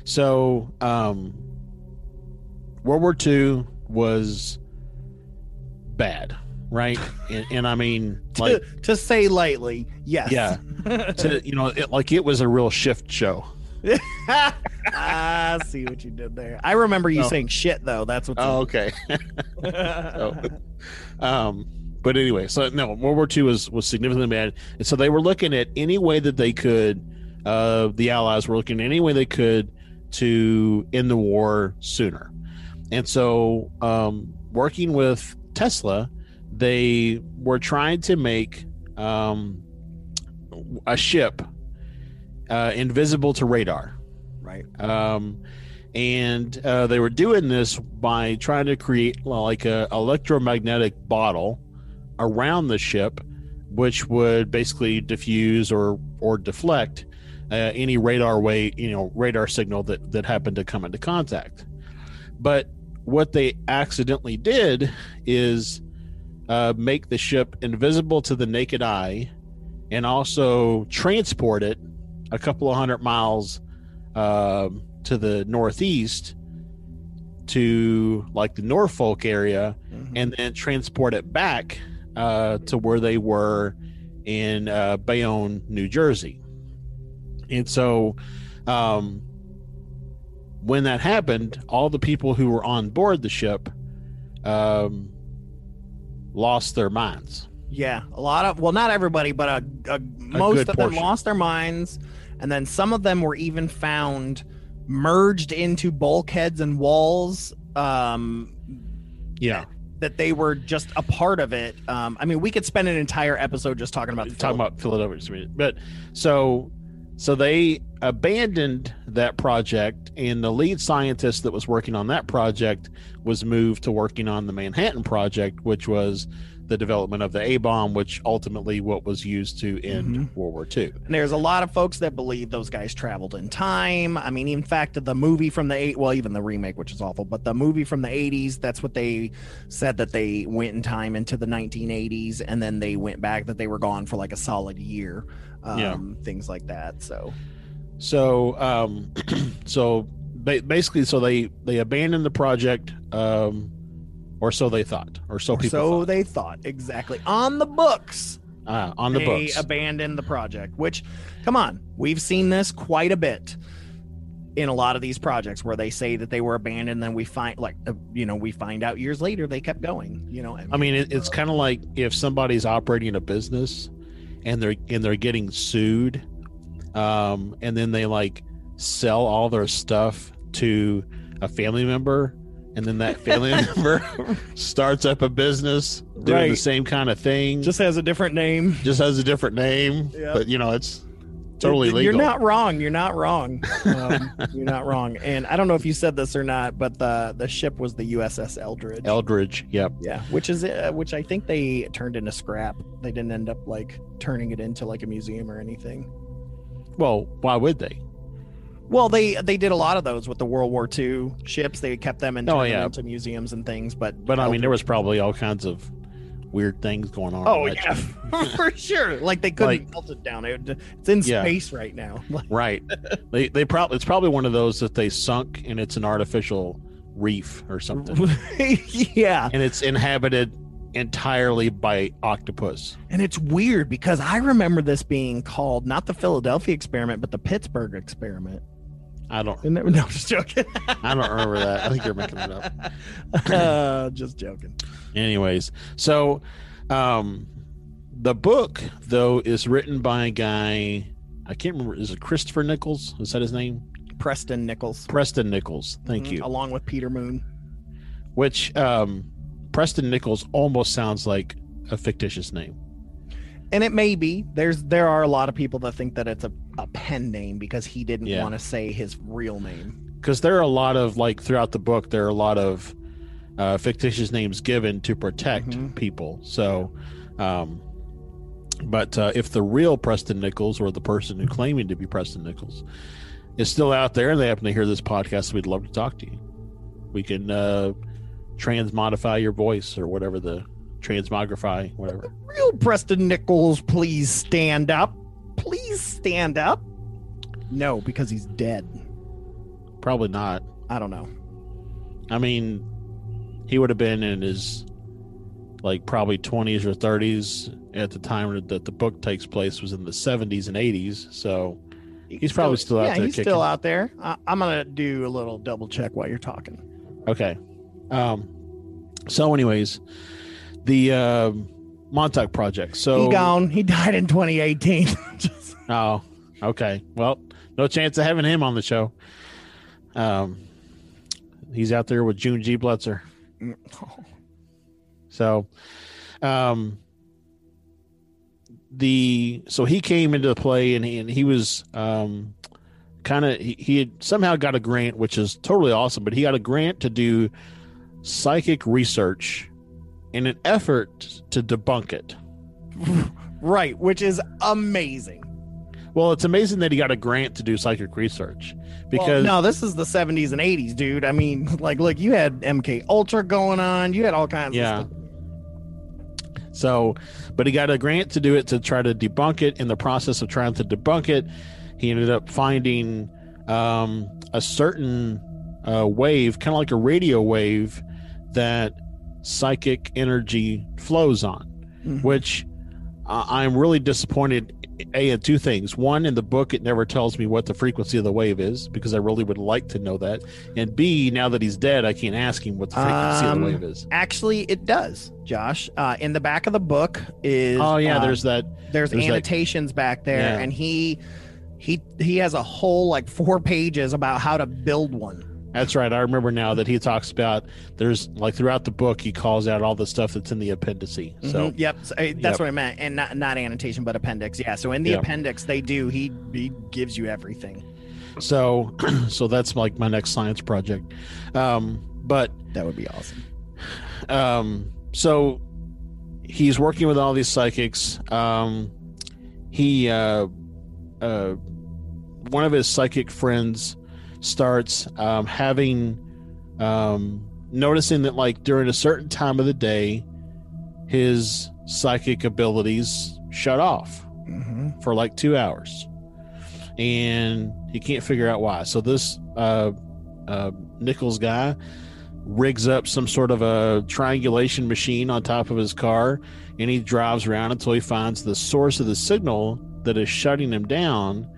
So, um, World War II was bad, right? [laughs] and, and I mean, like, to, to say lightly, yes. Yeah. [laughs] to, you know, it, like it was a real shift show. [laughs] I see what you did there. I remember you Oh. saying shit though. That's what. Oh, okay. [laughs] so, um, but anyway, so no, World War II was was significantly bad, and so they were looking at any way that they could. Uh, the Allies were looking any way they could to end the war sooner, and so um, working with Tesla, they were trying to make um, a ship uh, invisible to radar right. um, and uh, they were doing this by trying to create like a electromagnetic bottle around the ship, which would basically diffuse or or deflect uh, any radar way you know radar signal that that happened to come into contact. But what they accidentally did is uh, make the ship invisible to the naked eye, and also transport it a couple of hundred miles um, to the northeast to like the Norfolk area Mhm. and then transport it back uh, to where they were in uh, Bayonne, New Jersey. And so um, when that happened, all the people who were on board the ship um, lost their minds. Yeah, a lot of well, not everybody, but a, a most good of them lost their minds, and then some of them were even found merged into bulkheads and walls. Um, Yeah. that they were just a part of it. Um, I mean, we could spend an entire episode just talking about the talking about Philadelphia. But so so they abandoned that project and the lead scientist that was working on that project was moved to working on the Manhattan project, which was the development of the A bomb, which ultimately what was used to end Mhm. World War II. And there's a lot of folks that believe those guys traveled in time. I mean, in fact, the movie from the eight, well, even the remake, which is awful, but the movie from the 80s, that's what they said that they went in time into the 1980s, and then they went back that they were gone for like a solid year. Um, Yeah. things like that. So So, um, [clears throat] so ba- basically, so they they abandoned the project, um, or so they thought, or so people so thought, they thought exactly on the books. uh, on the they books. abandoned the project. Which, come on, we've seen this quite a bit in a lot of these projects where they say that they were abandoned, then we find like uh, you know we find out years later they kept going. You know, I mean, it, it's kind of like if somebody's operating a business and they're and they're getting sued, um, and then they like sell all their stuff to a family member, and then that family [laughs] member starts up a business doing the same kind of thing, just has a different name. just has a different name, Yeah. but you know it's totally legal. You're not wrong. You're not wrong. [laughs] Um, you're not wrong. And I don't know if you said this or not, but the the ship was the USS Eldridge. Eldridge, yep. yeah, which is uh, which I think they turned into scrap. They didn't end up like turning it into like a museum or anything. Well, why would they? Well, they they did a lot of those with the World War II ships. They kept them and Oh, yeah. into museums and things. But But I mean, there was probably all kinds of weird things going on. Oh yeah, [laughs] for sure. Like they couldn't Like- melt it down. It, it's in Yeah. space right now. [laughs] right. They they probably it's probably one of those that they sunk and it's an artificial reef or something, [laughs] yeah, and it's inhabited entirely by octopus. and it's weird because I remember this being called not the Philadelphia experiment, but the Pittsburgh experiment. I don't Isn't? [laughs] No, I'm just joking. I don't remember that. I think you're making it up. [laughs] uh, just joking. Anyways, so um the book though is written by a guy I can't remember is it Christopher Nichols? Is that his name? Preston Nichols. Preston Nichols. Thank Mhm, you. Along with Peter Moon. Which um Preston Nichols almost sounds like a fictitious name. and it may be there's there are a lot of people that think that it's a, a pen name because he didn't Yeah. want to say his real name. Because there are a lot of like throughout the book there are a lot of uh, fictitious names given to protect Mhm. people. So um but uh, if the real preston nichols or the person who claiming to be preston nichols is still out there and they happen to hear this podcast we'd love to talk to you. We can uh transmodify your voice or whatever the transmogrify whatever. Real preston nichols please stand up please stand up no because he's dead probably not i don't know I mean, he would have been in his like probably 20s or 30s at the time that the book takes place was in the 70s and 80s. So He's probably still out yeah there he's kicking. still out there I, i'm gonna do a little double check while you're talking okay. Um so anyways, the um Montauk project. So he gone he died in 2018 [laughs] Just- Oh, okay. Well, no chance of having him on the show. Um he's out there with June G. Blitzer. [laughs] So, um, the so he came into play and he, and he was um, kind of he, he had somehow got a grant, which is totally awesome. But he got a grant to do psychic research in an effort to debunk it. right which is amazing Well, it's amazing that he got a grant to do psychic research Well, because no, this is the 70s and 80s, dude. I mean, [laughs] like, look, you had MK Ultra going on. You had all kinds Yeah. of stuff. So, but he got a grant to do it to try to debunk it. In the process of trying to debunk it, he ended up finding um, a certain uh, wave, kind of like a radio wave, that psychic energy flows on, Mhm. which uh, I'm really disappointed. A, in two things. One, in the book, it never tells me what the frequency of the wave is because I really would like to know that. And B, now that he's dead, I can't ask him what the frequency Um, of the wave is. Actually, it does, Josh. Uh, in the back of the book is Oh, yeah, uh, there's that. there's, there's that- annotations back there, Yeah. and he he he has a whole like four pages about how to build one. That's right. I remember now that he talks about there's like throughout the book he calls out all the stuff that's in the appendice. So Mhm. yep, so, uh, that's Yep. what I meant, and not not annotation, but appendix. Yeah, so in the Yep. appendix they do he he gives you everything. so [clears throat] so that's like my next science project. Um, but That would be awesome. um, so he's working with all these psychics. Um, he uh, uh, one of his psychic friends starts um, having um, noticing that like during a certain time of the day, his psychic abilities shut off hmm for like two hours, and he can't figure out why. So this uh, uh, Nichols guy rigs up some sort of a triangulation machine on top of his car, and he drives around until he finds the source of the signal that is shutting him down,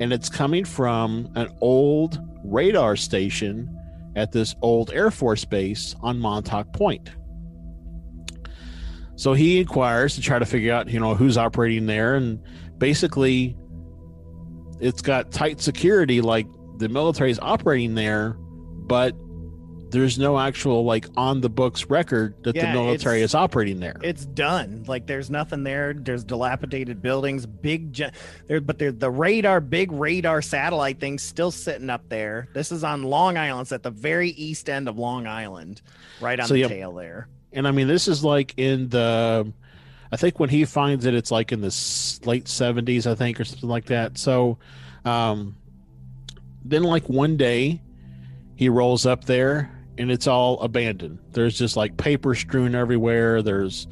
and it's coming from an old radar station at this old Air Force base on Montauk Point. So he inquires to try to figure out, you know, who's operating there, and basically, it's got tight security, like the military is operating there, but there's no actual like on the books record that Yeah, the military is operating there. It's done. Like there's nothing there. There's dilapidated buildings, big ge- there, but there, the radar, big radar satellite thing, still sitting up there. This is on Long Island. It's at the very east end of Long Island, right on So, the tail there. and I mean, this is like in the, I think when he finds it, it's like in the late seventies, I think, or something like that. So, um, then like one day, he rolls up there and it's all abandoned. There's just like paper strewn everywhere. There's,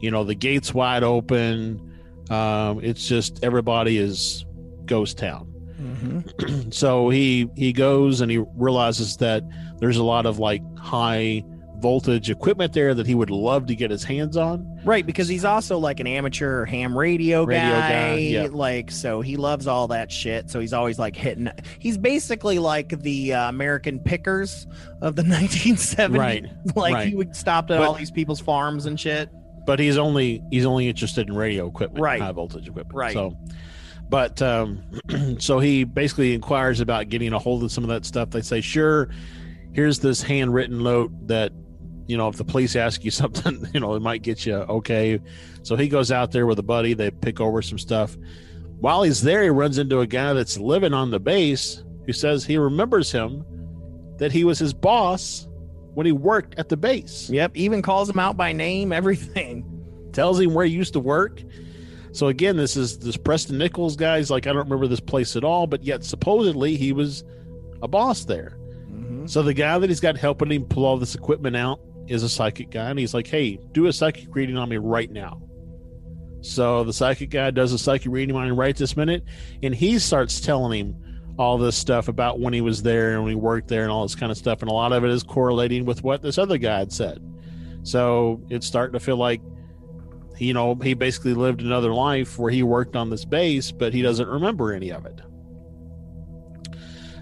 you know the gates wide open. Um, it's just everybody is ghost town. Mhm. [clears throat] so he he goes and he realizes that there's a lot of like high voltage equipment there that he would love to get his hands on. Right, because he's also like an amateur ham radio, Radio guy. guy, yeah. Like, so he loves all that shit. So he's always like hitting. He's basically like the uh, American pickers of the [laughs] 1970s. Right, [laughs] Like right. he would stop at But- all these people's farms and shit. but he's only he's only interested in radio equipment, Right. high voltage equipment. Right. So, but um, [clears throat] so he basically inquires about getting a hold of some of that stuff. They say, sure, here's this handwritten note that you know if the police ask you [laughs] something, you know it might get you okay. So he goes out there with a buddy. They pick over some stuff. While he's there, he runs into a guy that's living on the base who says he remembers him, that he was his boss when he worked at the base Yep. Even calls him out by name, [laughs] everything. tells him where he used to work. So again, this is this Preston Nichols guy's like, I don't remember this place at all, but yet supposedly he was a boss there. Mhm. So the guy that he's got helping him pull all this equipment out is a psychic guy, and he's like, Hey, do a psychic reading on me right now. So the psychic guy does a psychic reading on him right this minute, and he starts telling him all this stuff about when he was there and when he worked there and all this kind of stuff. And a lot of it is correlating with what this other guy had said. So it's starting to feel like you know, he basically lived another life where he worked on this base, but he doesn't remember any of it.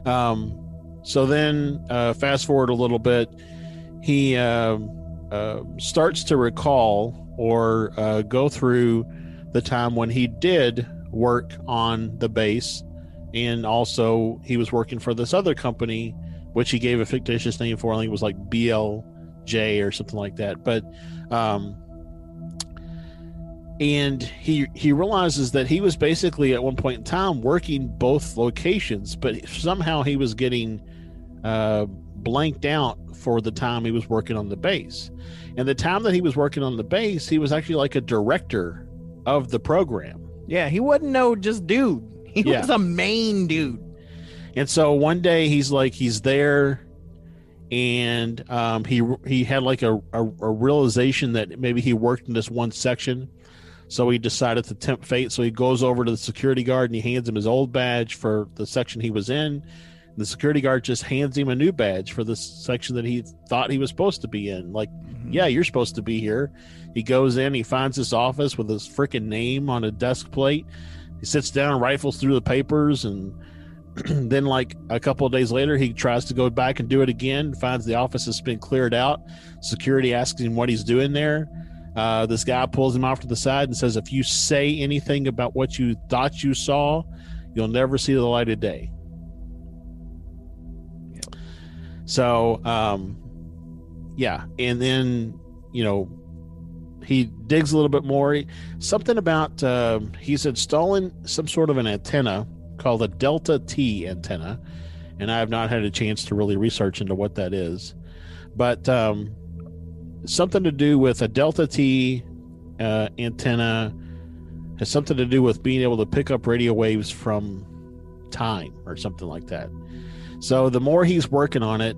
Um, so then, uh, fast forward a little bit, he uh, uh, starts to recall or uh, go through the time when he did work on the base, and also he was working for this other company, which he gave a fictitious name for. I think it was like BLJ or something like that. But um, and he he realizes that he was basically at one point in time working both locations but somehow he was getting uh, blanked out for the time he was working on the base and the time that he was working on the base he was actually like a director of the program Yeah, he wasn't no just dude. [laughs] He Yeah. was a main dude. And so one day he's like he's there and um, he he had like a, a, a realization that maybe he worked in this one section. So he decided to tempt fate. So he goes over to the security guard and he hands him his old badge for the section he was in. The security guard just hands him a new badge for the section that he thought he was supposed to be in. Like, yeah, you're supposed to be here. He goes in, he finds his office with his freaking name on a desk plate. He sits down, rifles through the papers, and [clears throat] then like a couple of days later he tries to go back and do it again finds the office has been cleared out security asks him what he's doing there uh, this guy pulls him off to the side and says if you say anything about what you thought you saw you'll never see the light of day so um yeah and then you know he digs a little bit more He- something about um he's installing some sort of an antenna called a Delta T antenna, and I have not had a chance to really research into what that is. But um, something to do with a Delta T uh, antenna has something to do with being able to pick up radio waves from time or something like that. So the more he's working on it,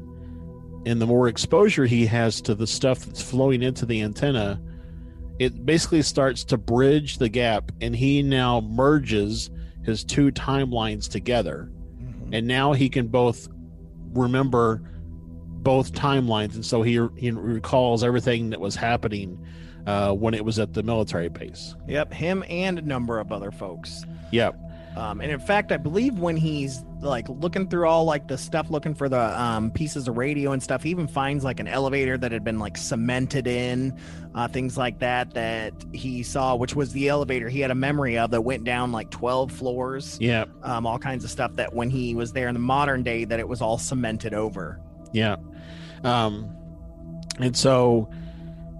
and the more exposure he has to the stuff that's flowing into the antenna, it basically starts to bridge the gap, and he now merges his two timelines together. And now he can both remember both timelines and so he, he recalls everything that was happening uh, when it was at the military base. Yep, him and a number of other folks. yep Um, and in fact, I believe when he's like looking through all like the stuff, looking for the um, pieces of radio and stuff, he even finds like an elevator that had been like cemented in, uh, things like that that he saw, which was the elevator he had a memory of that went down like twelve floors. yeah Um, all kinds of stuff that when he was there in the modern day, that it was all cemented over. yeah um, and so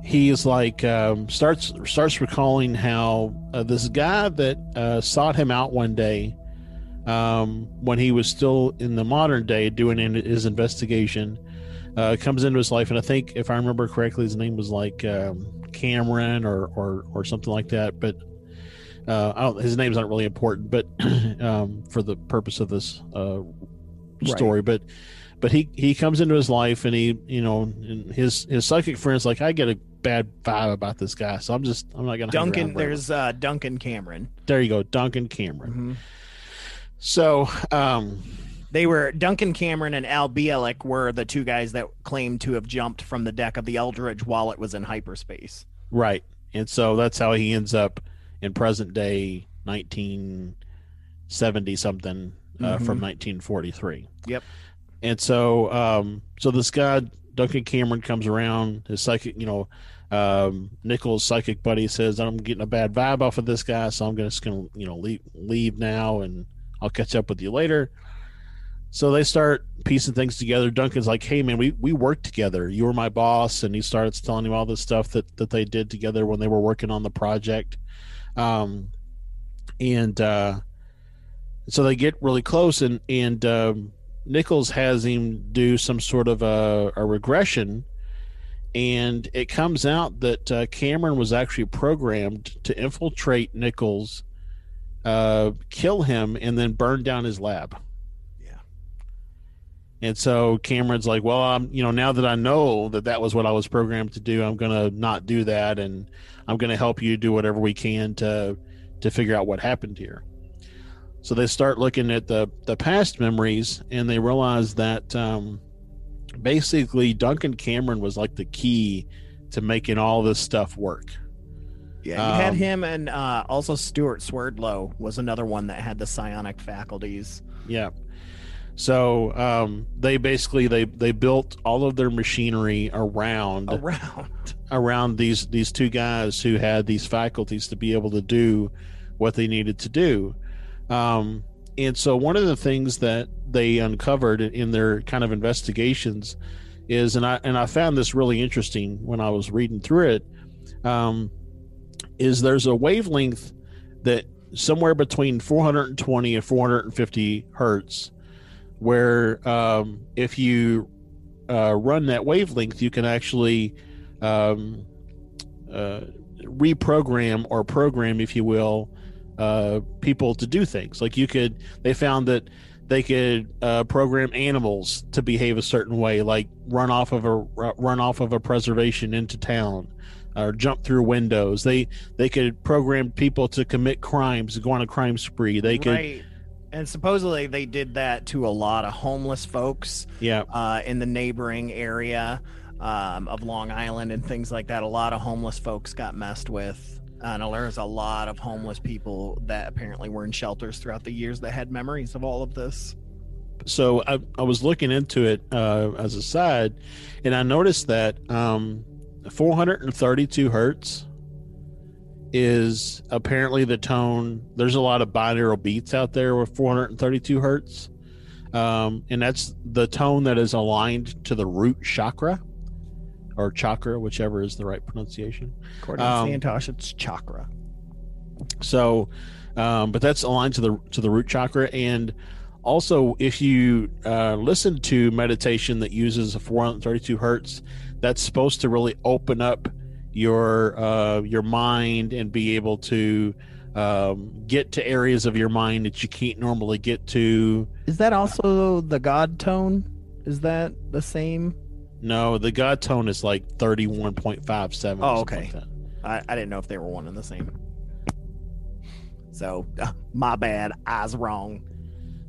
he's like um, starts starts recalling how uh, this guy that uh, sought him out one day um, when he was still in the modern day doing in- his investigation uh, comes into his life. And i think if i remember correctly his name was like um, cameron or, or or something like that. But uh, I don't, his name's not really important but [clears throat] um, for the purpose of this uh, story. But but he he comes into his life and he you know and his his psychic friends like i get a bad vibe about this guy, so I'm just I'm not gonna. Duncan, there's uh, Duncan Cameron. there you go, Duncan Cameron. Mhm. So, um, They were Duncan Cameron and Al Bielek were the two guys that claimed to have jumped from the deck of the Eldridge while it was in hyperspace. right, and so that's how he ends up in present day 1970 something uh, Mhm. from 1943. Yep. And so, um, so this guy Duncan Cameron comes around. His psychic, you know, um, Nichols' psychic buddy says, "I'm getting a bad vibe off of this guy, so I'm just gonna, you know, leave leave now, and I'll catch up with you later." So they start piecing things together. Duncan's like, "Hey, man, we we worked together. You were my boss," and he starts telling him all this stuff that that they did together when they were working on the project. Um, and uh, so they get really close, and and um, Nichols has him do some sort of a, a regression, and it comes out that uh, Cameron was actually programmed to infiltrate Nichols, uh, kill him, and then burn down his lab. Yeah. And so Cameron's like, well, I'm, you know, now that I know that that was what I was programmed to do, I'm gonna not do that, and I'm gonna help you do whatever we can to to figure out what happened here. So they start looking at the the past memories, and they realize that um, basically Duncan Cameron was like the key to making all this stuff work. Yeah, you had Um, him and uh, also Stewart Swerdlow was another one that had the psionic faculties. Yeah. So um, they basically they they built all of their machinery around Around. [laughs] around these these two guys who had these faculties to be able to do what they needed to do. Um, and so one of the things that they uncovered in their kind of investigations is, and I and I found this really interesting when I was reading through it, um, is there's a wavelength that somewhere between 420 and 450 hertz, where um, if you uh, run that wavelength, you can actually um, uh, reprogram or program, if you will, uh, people to do things. Like you could, they found that they could uh, program animals to behave a certain way, like run off of a run off of a preservation into town, or jump through windows. They they could program people to commit crimes, go on a crime spree. They could, right. And supposedly they did that to a lot of homeless folks yeah, uh, in the neighboring area um, of Long Island and things like that. A lot of homeless folks got messed with. And there's a lot of homeless people that apparently were in shelters throughout the years that had memories of all of this. so I, I was looking into it uh, as a side, and I noticed that um, 432 hertz is apparently the tone. There's a lot of binaural beats out there with 432 hertz, um, and that's the tone that is aligned to the root chakra or chakra, whichever is the right pronunciation. According Um, to Santosh, it's chakra. So, um, but that's aligned to the to the root chakra, and also if you uh, listen to meditation that uses a 432 hertz, that's supposed to really open up your uh, your mind and be able to um, get to areas of your mind that you can't normally get to. Is that also the God tone? Is that the same? No, the God tone is like 31.57. Oh, okay. like. I, I didn't know if they were one and the same. So, [laughs] my bad. I was wrong.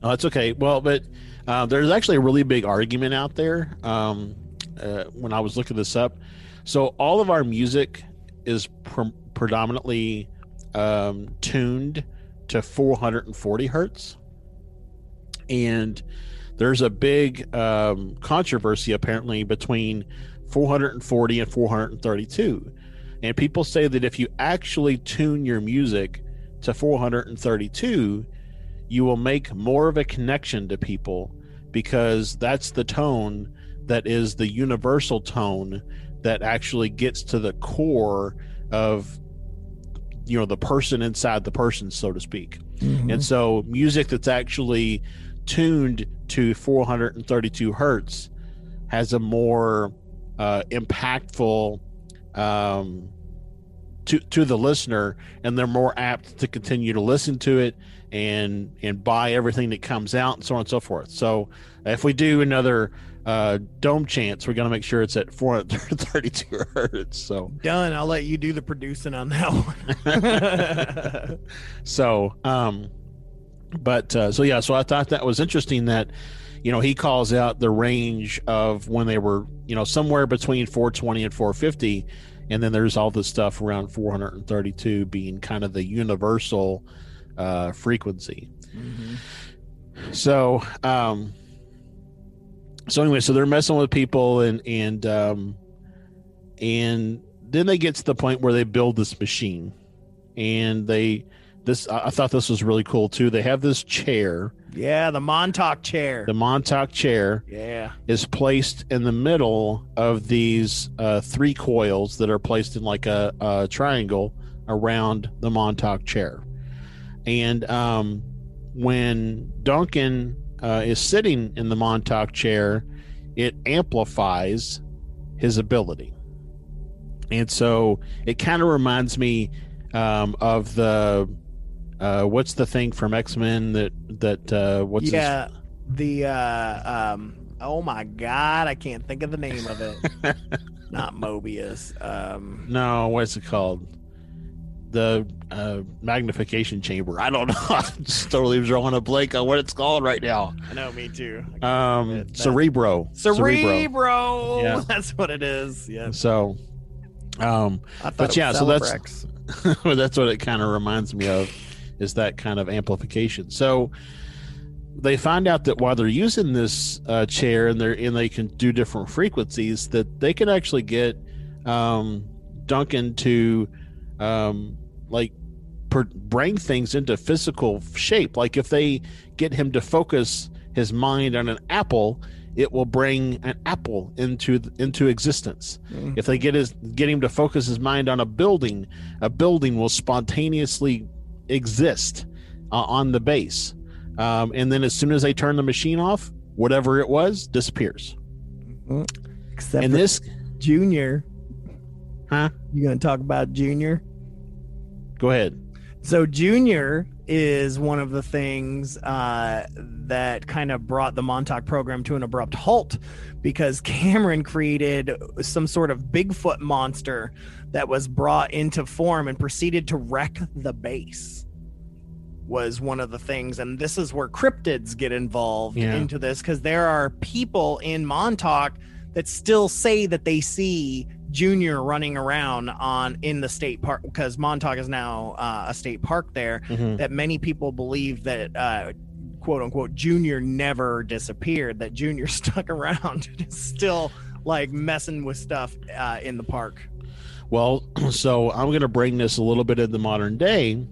Oh, that's okay. Well, but uh, there's actually a really big argument out there um, uh, when I was looking this up. So all of our music is pre- predominantly um, tuned to 440 hertz, and there's a big um, controversy apparently between 440 and 432. And people say that if you actually tune your music to 432, you will make more of a connection to people because that's the tone that is the universal tone that actually gets to the core of you know the person inside the person so to speak and so music that's actually tuned to 432 hertz has a more uh, impactful um, to to the listener, and they're more apt to continue to listen to it and and buy everything that comes out and so on and so forth. So if we do another uh, dome chance, we're going to make sure it's at 432 [laughs] hertz. So Done. I'll let you do the producing on that one. [laughs] so um but uh, so yeah so i thought that was interesting that you know he calls out the range of when they were you know somewhere between 420 and 450 and then there's all this stuff around 432 being kind of the universal uh frequency. So um so anyway so they're messing with people and and um and then they get to the point where they build this machine. And they this i I thought this was really cool too they have this chair yeah, the Montauk chair. the montauk chair yeah. is placed in the middle of these uh, three coils that are placed in like a, a triangle around the montauk chair and um, when duncan uh, is sitting in the montauk chair it amplifies his ability and so it kind of reminds me um, of the uh, what's the thing from x-men that that uh, what's his- yeah. The uh um oh my god, I can't think of the name of it. [laughs] Not Mobius. Um No, what's it called? The uh, magnification chamber. I don't [laughs] know. I'm just totally drawing a blank on what it's called right now. I know me too. Um, that- Cerebro. Cerebro. Yeah. [laughs] That's what it is. Yeah. So, um, I thought But yeah, so that's- that's what it kind of reminds me of, is that kind of amplification. So, they find out that while they're using this uh, chair and they're and they can do different frequencies, that they can actually get um, Duncan to um, like per- bring things into physical shape. Like if they get him to focus his mind on an apple, it will bring an apple into into existence. Mm. If they get his get him to focus his mind on a building, a building will spontaneously exist uh, on the base. Um, and then as soon as they turn the machine off, whatever it was disappears. Except and this, Junior. huh? You gonna talk about Junior? Go ahead. So Junior is one of the things uh, that kind of brought the Montauk program to an abrupt halt because Cameron created some sort of Bigfoot monster that was brought into form and proceeded to wreck the base. Was one of the things, and this is where cryptids get involved Yeah. into this because there are people in Montauk that still say that they see Junior running around on in the state park because Montauk is now uh, a state park there. Mhm. That many people believe that uh, quote unquote Junior never disappeared. That Junior [laughs] stuck around, and is still like messing with stuff uh, in the park. Well, [clears throat] so I'm going to bring this a little bit in the modern day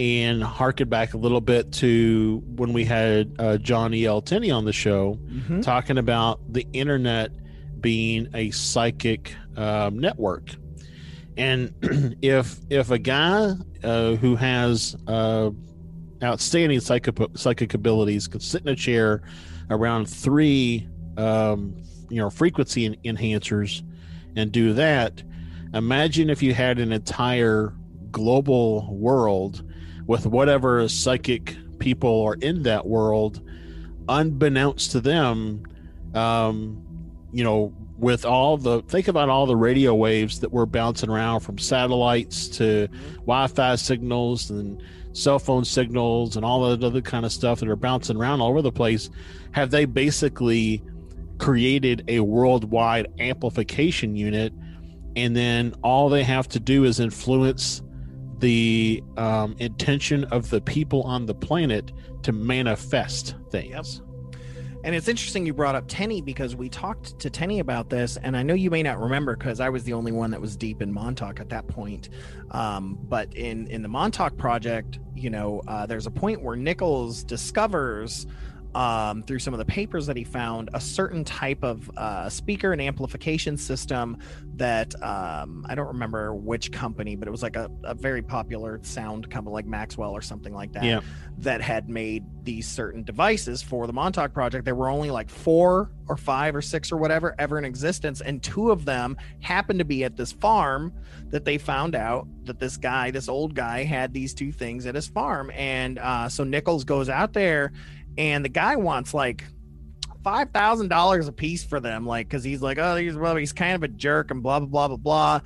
and harken back a little bit to when we had uh, John E. L. Tenney on the show Mhm. talking about the internet being a psychic um, network. And [clears throat] if if a guy uh, who has uh, outstanding psychic psychic abilities could sit in a chair around three um, you know frequency en- enhancers and do that, imagine if you had an entire global world with whatever psychic people are in that world, unbeknownst to them, um, you know, with all the think about all the radio waves that were bouncing around from satellites to Wi-Fi signals and cell phone signals and all that other kind of stuff that are bouncing around all over the place. Have they basically created a worldwide amplification unit, and then all they have to do is influence the um, intention of the people on the planet to manifest things. And it's interesting you brought up Tenney because we talked to Tenney about this, and I know you may not remember because I was the only one that was deep in Montauk at that point. Um, but in in the Montauk project, you know, uh, there's a point where Nichols discovers um, through some of the papers that he found a certain type of uh, speaker and amplification system that um, I don't remember which company, but it was like a, a very popular sound company like Maxwell or something like that Yeah. that had made these certain devices for the Montauk project. There were only like four or five or six or whatever ever in existence, and two of them happened to be at this farm that they found out that this guy, this old guy, had these two things at his farm. And uh, so Nichols goes out there, and the guy wants like five thousand dollars a piece for them, like because he's like, oh, he's well, he's kind of a jerk and blah blah blah blah blah.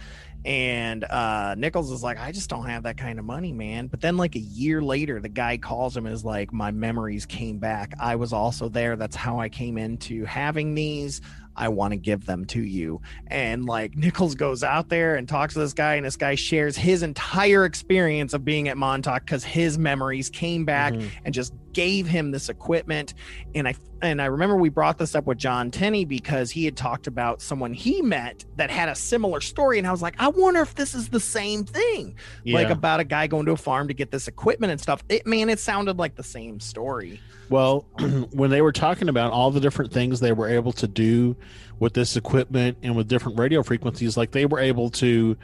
And uh, Nichols is like, I just don't have that kind of money, man. But then, like a year later, the guy calls him is like, My memories came back. I was also there. That's how I came into having these. I want to give them to you. And like Nichols goes out there and talks to this guy, and this guy shares his entire experience of being at Montauk because his memories came back Mhm. and just gave him this equipment. And I and I remember we brought this up with John Tenney because he had talked about someone he met that had a similar story, and I was like, I wonder if this is the same thing, Yeah. like about a guy going to a farm to get this equipment and stuff. It man, it sounded like the same story. Well, [clears throat] when they were talking about all the different things they were able to do with this equipment and with different radio frequencies, like they were able to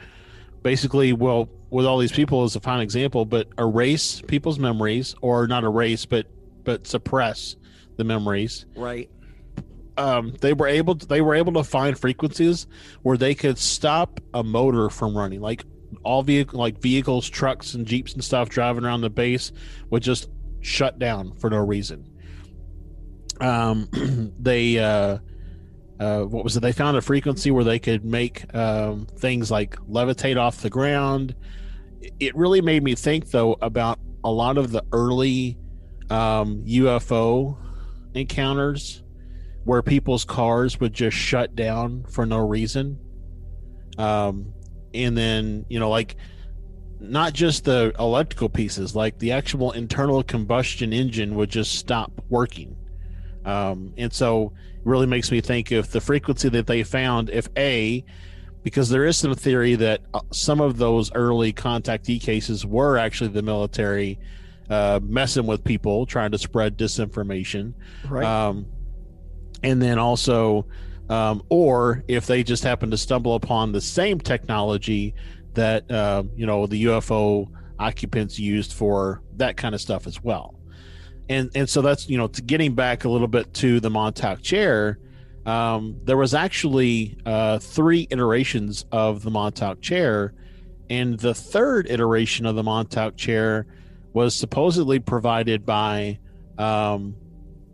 basically, well, with all these people as a fine example, but erase people's memories or not erase, but but suppress the memories. Right. Um, they were able to, they were able to find frequencies where they could stop a motor from running, like all vehicle like vehicles, trucks, and jeeps and stuff driving around the base would just shut down for no reason. Um, [clears throat] they uh, uh, what was it? They found a frequency where they could make um, things like levitate off the ground. It really made me think though about a lot of the early um, UFO encounters where people's cars would just shut down for no reason. Um, and then, you know, like not just the electrical pieces, like the actual internal combustion engine would just stop working. Um, and so it really makes me think if the frequency that they found, if A, because there is some theory that uh, some of those early contactee cases were actually the military uh, messing with people, trying to spread disinformation. Right. Um, and then also, um, or if they just happen to stumble upon the same technology that uh, you know the UFO occupants used for that kind of stuff as well. And and so that's you know to getting back a little bit to the Montauk chair. Um, there was actually uh, three iterations of the Montauk chair, and the third iteration of the Montauk chair was supposedly provided by um,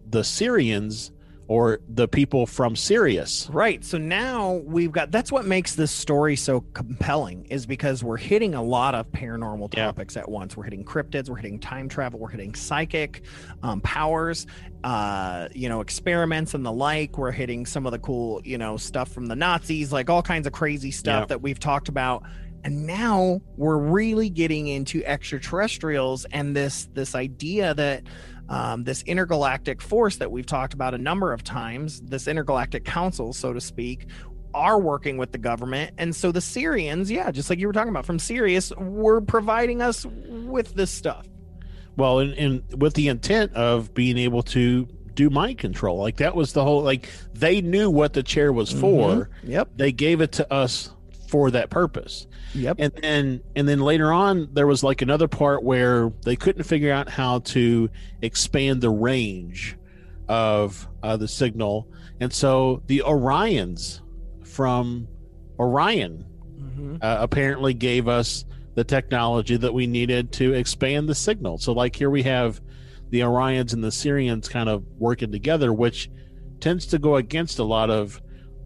the Sirians or the people from Sirius. Right. So now we've got that's what makes this story so compelling is because we're hitting a lot of paranormal Yeah. topics at once. We're hitting cryptids, we're hitting time travel, we're hitting psychic um, powers, uh, you know, experiments and the like. We're hitting some of the cool, you know, stuff from the Nazis, like all kinds of crazy stuff Yeah. that we've talked about. And now we're really getting into extraterrestrials and this this idea that um, this intergalactic force that we've talked about a number of times, this intergalactic council, so to speak, are working with the government. And so the Sirians, yeah, just like you were talking about from Sirius, were providing us with this stuff. Well, and, and with the intent of being able to do mind control. Like that was the whole like they knew what the chair was for. Yep. They gave it to us for that purpose. Yep. and then and then later on there was like another part where they couldn't figure out how to expand the range of uh, the signal and so the orions from orion Mhm. uh, apparently gave us the technology that we needed to expand the signal so like here we have the orions and the sirians kind of working together which tends to go against a lot of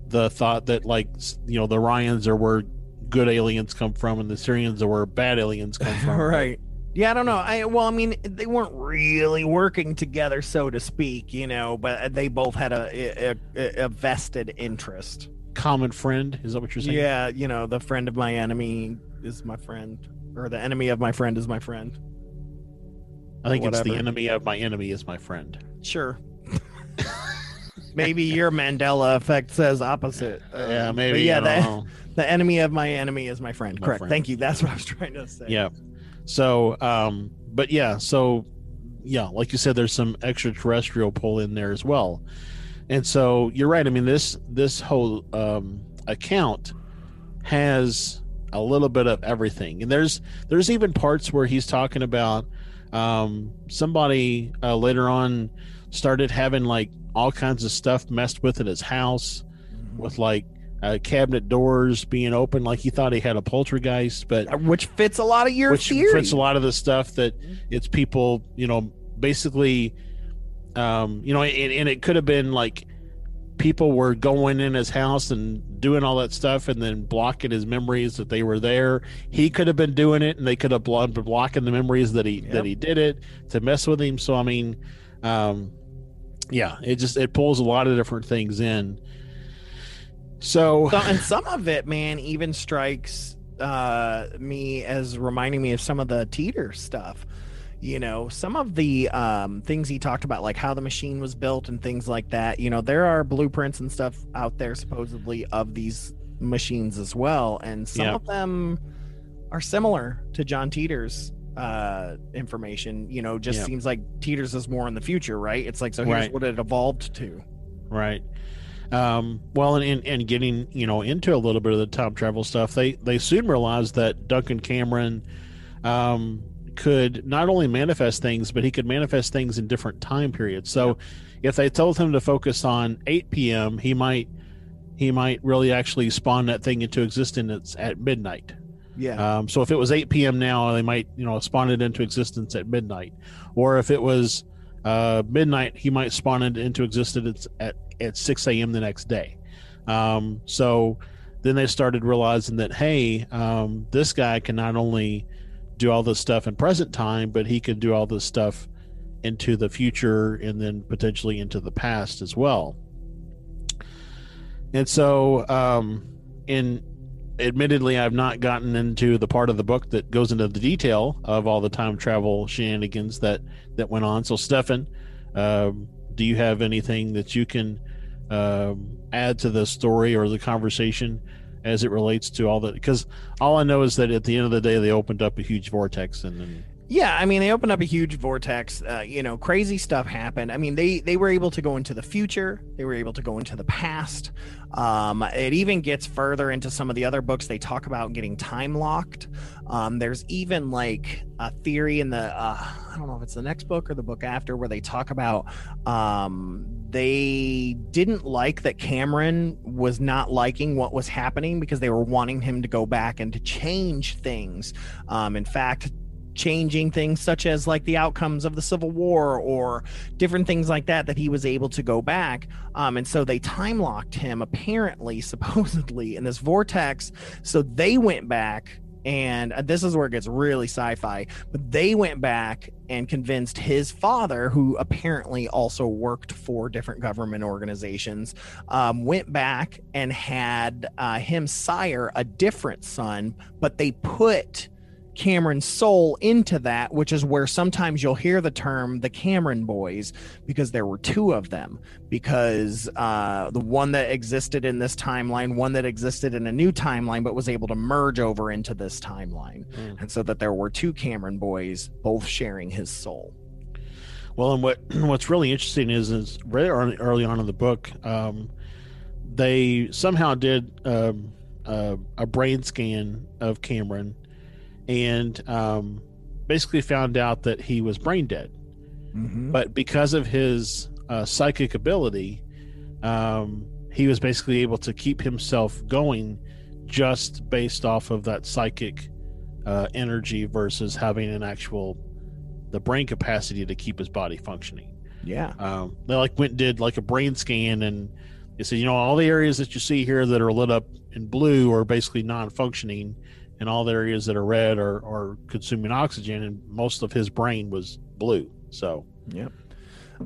the thought that like you know the orions are where good aliens come from and the sirians are where bad aliens come [laughs] from right. Yeah, I don't know. I well, I mean, they weren't really working together, so to speak, you know, but uh, they both had a a, a vested interest. common friend is that what you're saying Yeah, you know, the friend of my enemy is my friend, or the enemy of my friend is my friend. i think it's the enemy of my enemy is my friend Sure. [laughs] maybe your Mandela effect says opposite. Uh, yeah maybe yeah, the, [laughs] the enemy of my enemy is my friend. My Correct. friend. Thank you. That's what I was trying to say. yeah so um but yeah so yeah, like you said, there's some extraterrestrial pull in there as well. And so you're right. I mean, this this whole um, account has a little bit of everything, and there's there's even parts where he's talking about um, somebody uh, later on started having like all kinds of stuff messed with at his house, with like uh, cabinet doors being open, like he thought he had a poltergeist, but Uh, which fits a lot of your which theory. fits a lot of the stuff that it's people, you know, basically, um, you know, and, and it could have been like people were going in his house and doing all that stuff and then blocking his memories that they were there. He could have been doing it and they could have been blocking the memories that he Yep. that he did it to mess with him. So I mean, um, yeah, it just it pulls a lot of different things in. So So- and some of it, man, even strikes uh, me as reminding me of some of the Teeter stuff. You know, some of the um, things he talked about, like how the machine was built and things like that. You know, there are blueprints and stuff out there supposedly of these machines as well, and some Yeah. of them are similar to John Teeter's uh information you know just Yeah. seems like teeters is more in the future right it's like so here's Right. what it evolved to Right. Um, well, and, and and getting you know into a little bit of the time travel stuff, they they soon realized that Duncan Cameron um, could not only manifest things, but he could manifest things in different time periods. So, if they told him to focus on 8 p.m., he might he might really actually spawn that thing into existence at midnight. Yeah Um, so if it was 8 p.m. now, they might you know spawn it into existence at midnight, or if it was uh, midnight, he might spawn it into existence at at 6 a.m. the next day. Um, so then they started realizing that hey, um, this guy can not only do all this stuff in present time, but he can do all this stuff into the future and then potentially into the past as well. And so, um, in admittedly, I've not gotten into the part of the book that goes into the detail of all the time travel shenanigans that that went on. So, Stefan, um, do you have anything that you can um, add to the story or the conversation as it relates to all that? Because all I know is that at the end of the day, they opened up a huge vortex, and Yeah, I mean, they opened up a huge vortex. Uh, you know, crazy stuff happened. I mean, they they were able to go into the future. They were able to go into the past. Um, it even gets further into some of the other books. They talk about getting time locked. Um, there's even like a theory in the uh, I don't know if it's the next book or the book after where they talk about um, they didn't like that Cameron was not liking what was happening because they were wanting him to go back and to change things. Um, in fact, changing things such as like the outcomes of the civil war or different things like that that he was able to go back. Um, and so they time locked him apparently [laughs] supposedly in this vortex. So they went back and uh, this is where it gets really sci-fi but they went back and convinced his father who apparently also worked for different government organizations um, went back and had uh, him sire a different son but they put Cameron's soul into that, which is where sometimes you'll hear the term the Cameron boys because there were two of them. Because uh, the one that existed in this timeline, one that existed in a new timeline, but was able to merge over into this timeline. Mm. And so that there were two Cameron boys, both sharing his soul. Well, and what [clears throat] what's really interesting is is very early, early on in the book, um, they somehow did um, uh, a brain scan of Cameron, and um, basically found out that he was brain dead. But because of his uh, psychic ability, um, he was basically able to keep himself going just based off of that psychic uh, energy versus having an actual the brain capacity to keep his body functioning. Yeah. Um, they like went and did like a brain scan and they said, you know, all the areas that you see here that are lit up in blue are basically non-functioning, and all the areas that are red are, are consuming oxygen. And most of his brain was blue. So Yep.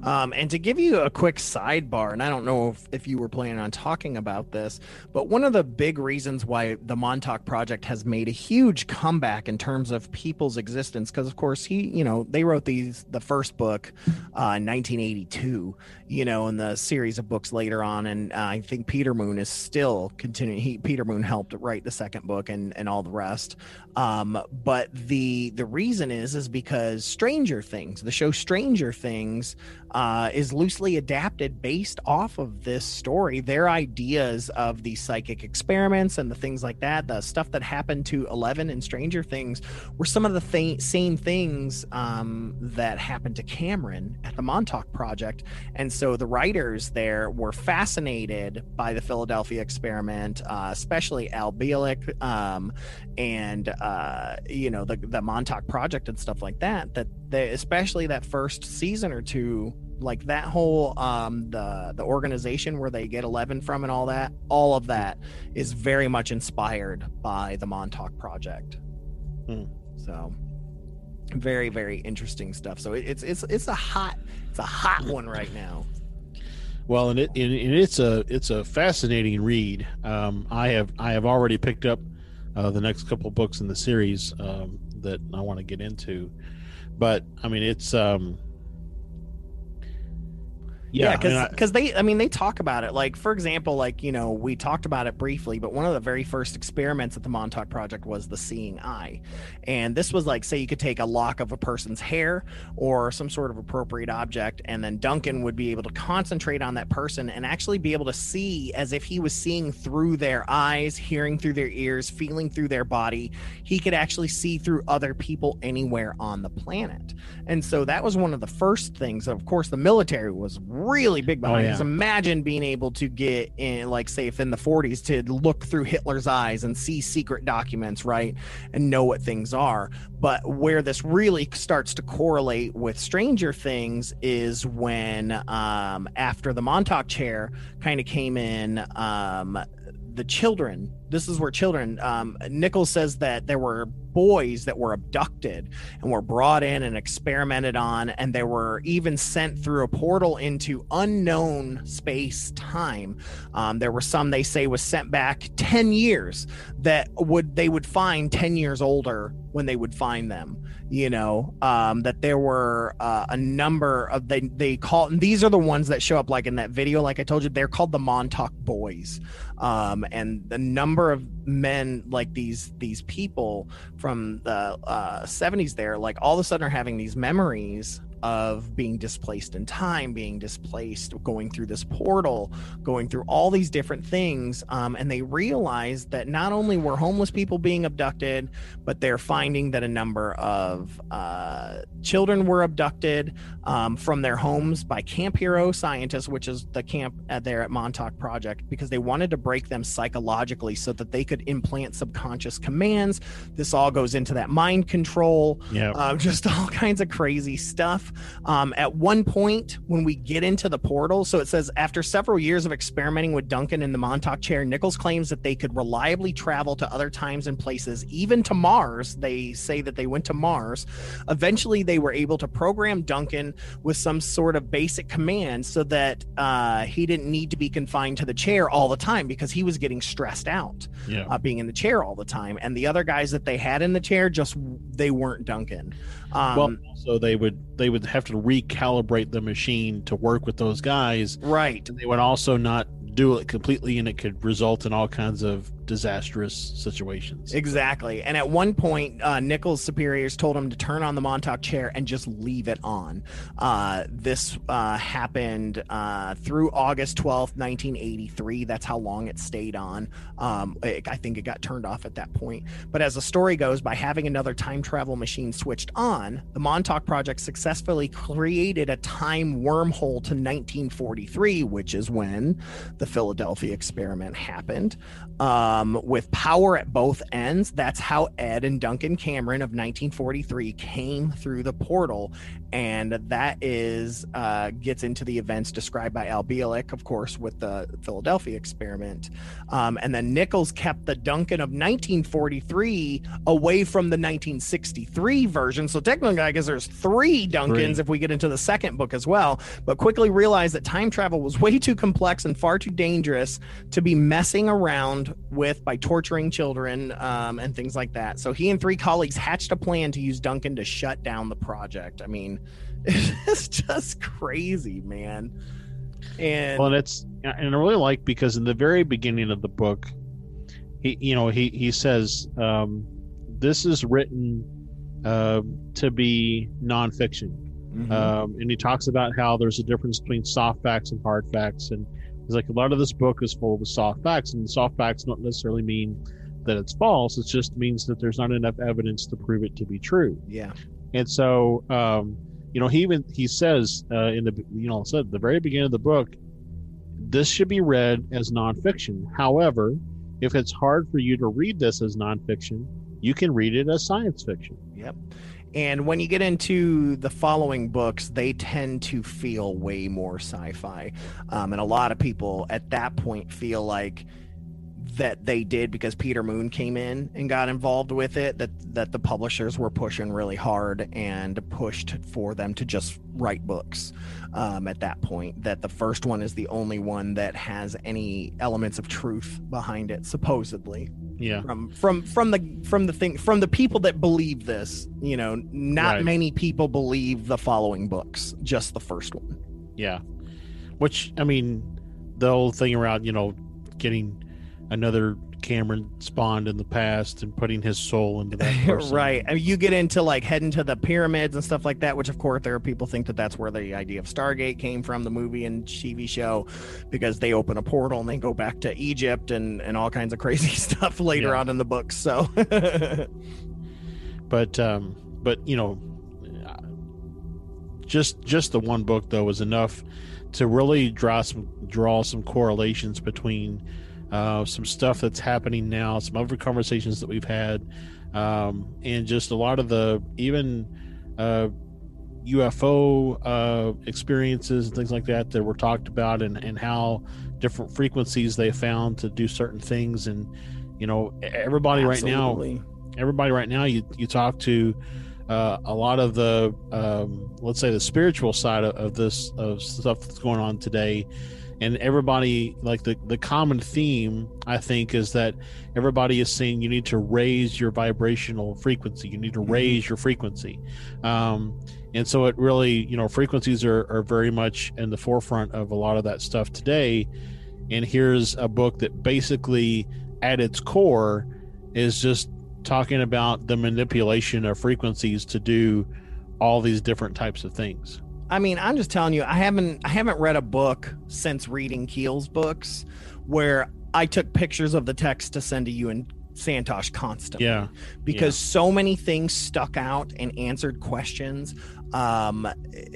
Um, and to give you a quick sidebar, and I don't know if, if you were planning on talking about this, but one of the big reasons why the Montauk Project has made a huge comeback in terms of people's existence, because of course he, you know, they wrote these the first book uh, in 1982, you know, in the series of books later on, and uh, I think Peter Moon is still continuing. He Peter Moon helped write the second book and and all the rest. Um, but the the reason is is because Stranger Things, the show Stranger Things, uh, is loosely adapted based off of this story. Their ideas of the psychic experiments and the things like that, the stuff that happened to Eleven in Stranger Things, were some of the th- same things um, that happened to Cameron at the Montauk Project. And so the writers there were fascinated by the Philadelphia experiment, uh, especially Al Bielek um, and uh, you know the the Montauk Project and stuff like that. That they, especially that first season or two like that whole um the the organization where they get 11 from and all that all of that is very much inspired by the montauk project Hmm. so very very interesting stuff so it, it's it's it's a hot it's a hot one right now Well, and it and and it's a it's a fascinating read. Um, I have I have already picked up uh, the next couple books in the series um, that I want to get into, but I mean it's um, yeah mean, because they i mean they talk about it. Like for example like you know we talked about it briefly but one of the very first experiments at the montauk project was the seeing eye. And this was like say you could take a lock of a person's hair or some sort of appropriate object and then duncan would be able to concentrate on that person and actually be able to see as if he was seeing through their eyes hearing through their ears feeling through their body. He could actually see through other people anywhere on the planet. And so that was one of the first things of course the military was really big behind Oh, yeah. imagine being able to get in like say if in the 40s to look through hitler's eyes and see secret documents right and know what things are but where this really starts to correlate with stranger things is when um, after the montauk chair kind of came in um, the children this is where children um, nichols says that there were boys that were abducted and were brought in and experimented on and they were even sent through a portal into unknown space time um, there were some they say was sent back 10 years that would they would find 10 years older when they would find them you know? Um, that there were uh, a number of they they call and these are the ones that show up like in that video like i told you they're called the montauk boys. Um, and the number of men like these these people from the uh, 70s there like all of a sudden are having these memories of being displaced in time being displaced going through this portal going through all these different things um, and they realized that not only were homeless people being abducted but they're finding that a number of uh, children were abducted um, from their homes by Camp Hero scientists, which is the camp uh, there at Montauk Project, because they wanted to break them psychologically so that they could implant subconscious commands. This all goes into that mind control, yeah uh, [laughs] just all kinds of crazy stuff. Um, at one point, when we get into the portal, so it says after several years of experimenting with Duncan in the Montauk chair, Nichols claims that they could reliably travel to other times and places, even to Mars. They say that they went to Mars. Eventually, they were able to program Duncan with some sort of basic command so that uh, he didn't need to be confined to the chair all the time because he was getting stressed out yeah uh, being in the chair all the time. And the other guys that they had in the chair just they weren't Duncan. Um, well so they would they would have to recalibrate the machine to work with those guys right. and they would also not do it completely and it could result in all kinds of disastrous situations Exactly. And at one point, uh, Nichols' superiors told him to turn on the Montauk chair and just leave it on. Uh, this uh, happened uh, through August 12th, 1983. That's how long it stayed on. Um, it- I think it got turned off at that point. But as the story goes, by having another time travel machine switched on, the Montauk Project successfully created a time wormhole to 1943, which is when the Philadelphia experiment happened. Um, with power at both ends. That's how Ed and Duncan Cameron of 1943 came through the portal, and that is uh, gets into the events described by Al Bielek, of course, with the Philadelphia experiment. Um, and then Nichols kept the Duncan of 1943 away from the 1963 version. So technically, I guess there's three Duncans Three. if we get into the second book as well. But quickly realized that time travel was way too complex and far too dangerous to be messing around with by torturing children um, and things like that. So he and three colleagues hatched a plan to use Duncan to shut down the project. I mean, [laughs] it's just crazy, man. And Well, and it's and I really like because in the very beginning of the book, he you know he he says um, this is written uh, to be nonfiction, Mhm. um, and he talks about how there's a difference between soft facts and hard facts, and he's like a lot of this book is full of soft facts, and soft facts don't necessarily mean that it's false. It just means that there's not enough evidence to prove it to be true. yeah, And so, um, you know, he even he says uh, in the you know said at the very beginning of the book, this should be read as nonfiction. However, if it's hard for you to read this as nonfiction, you can read it as science fiction. Yep. And when you get into the following books, they tend to feel way more sci fi. Um, and a lot of people at that point feel like that they did because Peter Moon came in and got involved with it, that, that the publishers were pushing really hard and pushed for them to just write books um, at that point. That the first one is the only one that has any elements of truth behind it, supposedly Yeah, from from from the from the thing from the people that believe this you know not Right. many people believe the following books just the first one yeah. Which I mean, the whole thing around you know getting another Cameron spawned in the past and putting his soul into that [laughs] right. I mean, you get into like heading to the pyramids and stuff like that which of course there are people think that that's where the idea of stargate came from the movie and tv show because they open a portal and they go back to egypt and and all kinds of crazy [laughs] stuff later Yeah. on in the books so. [laughs] But um but you know just just the one book though was enough to really draw some draw some correlations between uh, some stuff that's happening now some other conversations that we've had um, and just a lot of the even uh, UFO uh, experiences and things like that that were talked about and, and how different frequencies they found to do certain things. And you know everybody right now everybody right now you you talk to uh, a lot of the um, let's say the spiritual side of, of this of stuff that's going on today and everybody like the the common theme i think is that everybody is saying you need to raise your vibrational frequency. You need to raise your frequency. Um, and so it really you know frequencies are, are very much in the forefront of a lot of that stuff today. And here's a book that basically at its core is just talking about the manipulation of frequencies to do all these different types of things I mean, I'm just telling you, I haven't I haven't read a book since reading Keel's books where I took pictures of the text to send to you and Santosh constantly. yeah Because so many things stuck out and answered questions. Um,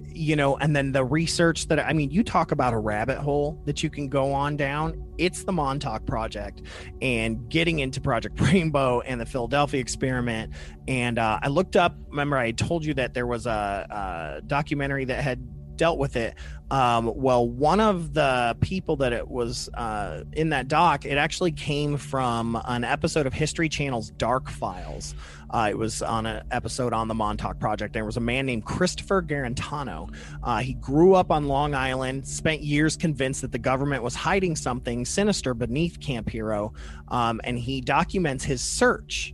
you know, and then the research that I mean, you talk about a rabbit hole that you can go on down. It's the Montauk Project and getting into Project [laughs] Rainbow and the Philadelphia experiment. And uh, I looked up, remember, I told you that there was a, a documentary that had dealt with it. Um, well, one of the people that it was uh, in that doc, it actually came from an episode of History Channel's Dark Files. Uh, it was on an episode on the Montauk Project. There was a man named Christopher Garetano. Uh, he grew up on Long Island, spent years convinced that the government was hiding something sinister beneath Camp Hero, um, and he documents his search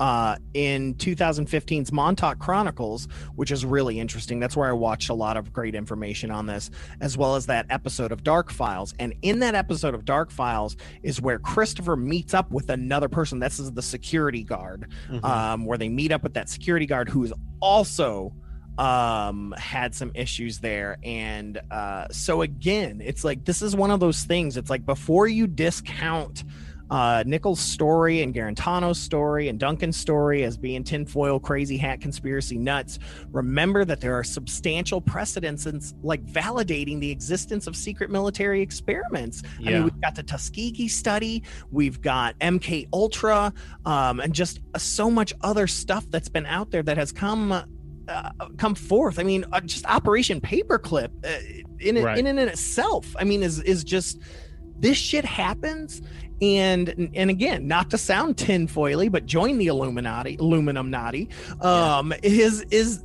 uh, in 2015's Montauk Chronicles, which is really interesting. That's where I watched a lot of great information on this, as well as that episode of Dark Files. And in that episode of Dark Files is where Christopher meets up with another person. This is the security guard, Mhm. um, where they meet up with that security guard who is also um had some issues there and uh so again it's like this is one of those things it's like before you discount uh, Nichols' story and Garetano's story and Duncan's story as being tinfoil crazy hat conspiracy nuts, remember that there are substantial precedents like validating the existence of secret military experiments. I mean, we've got the Tuskegee study, we've got MK Ultra, um, and just so much other stuff that's been out there that has come. Uh, come forth. I mean, uh, just Operation Paperclip uh, in it, Right. in and in itself. I mean, is is just this shit happens, and and again, not to sound tinfoily, but join the Illuminati, Illuminati. Um, is is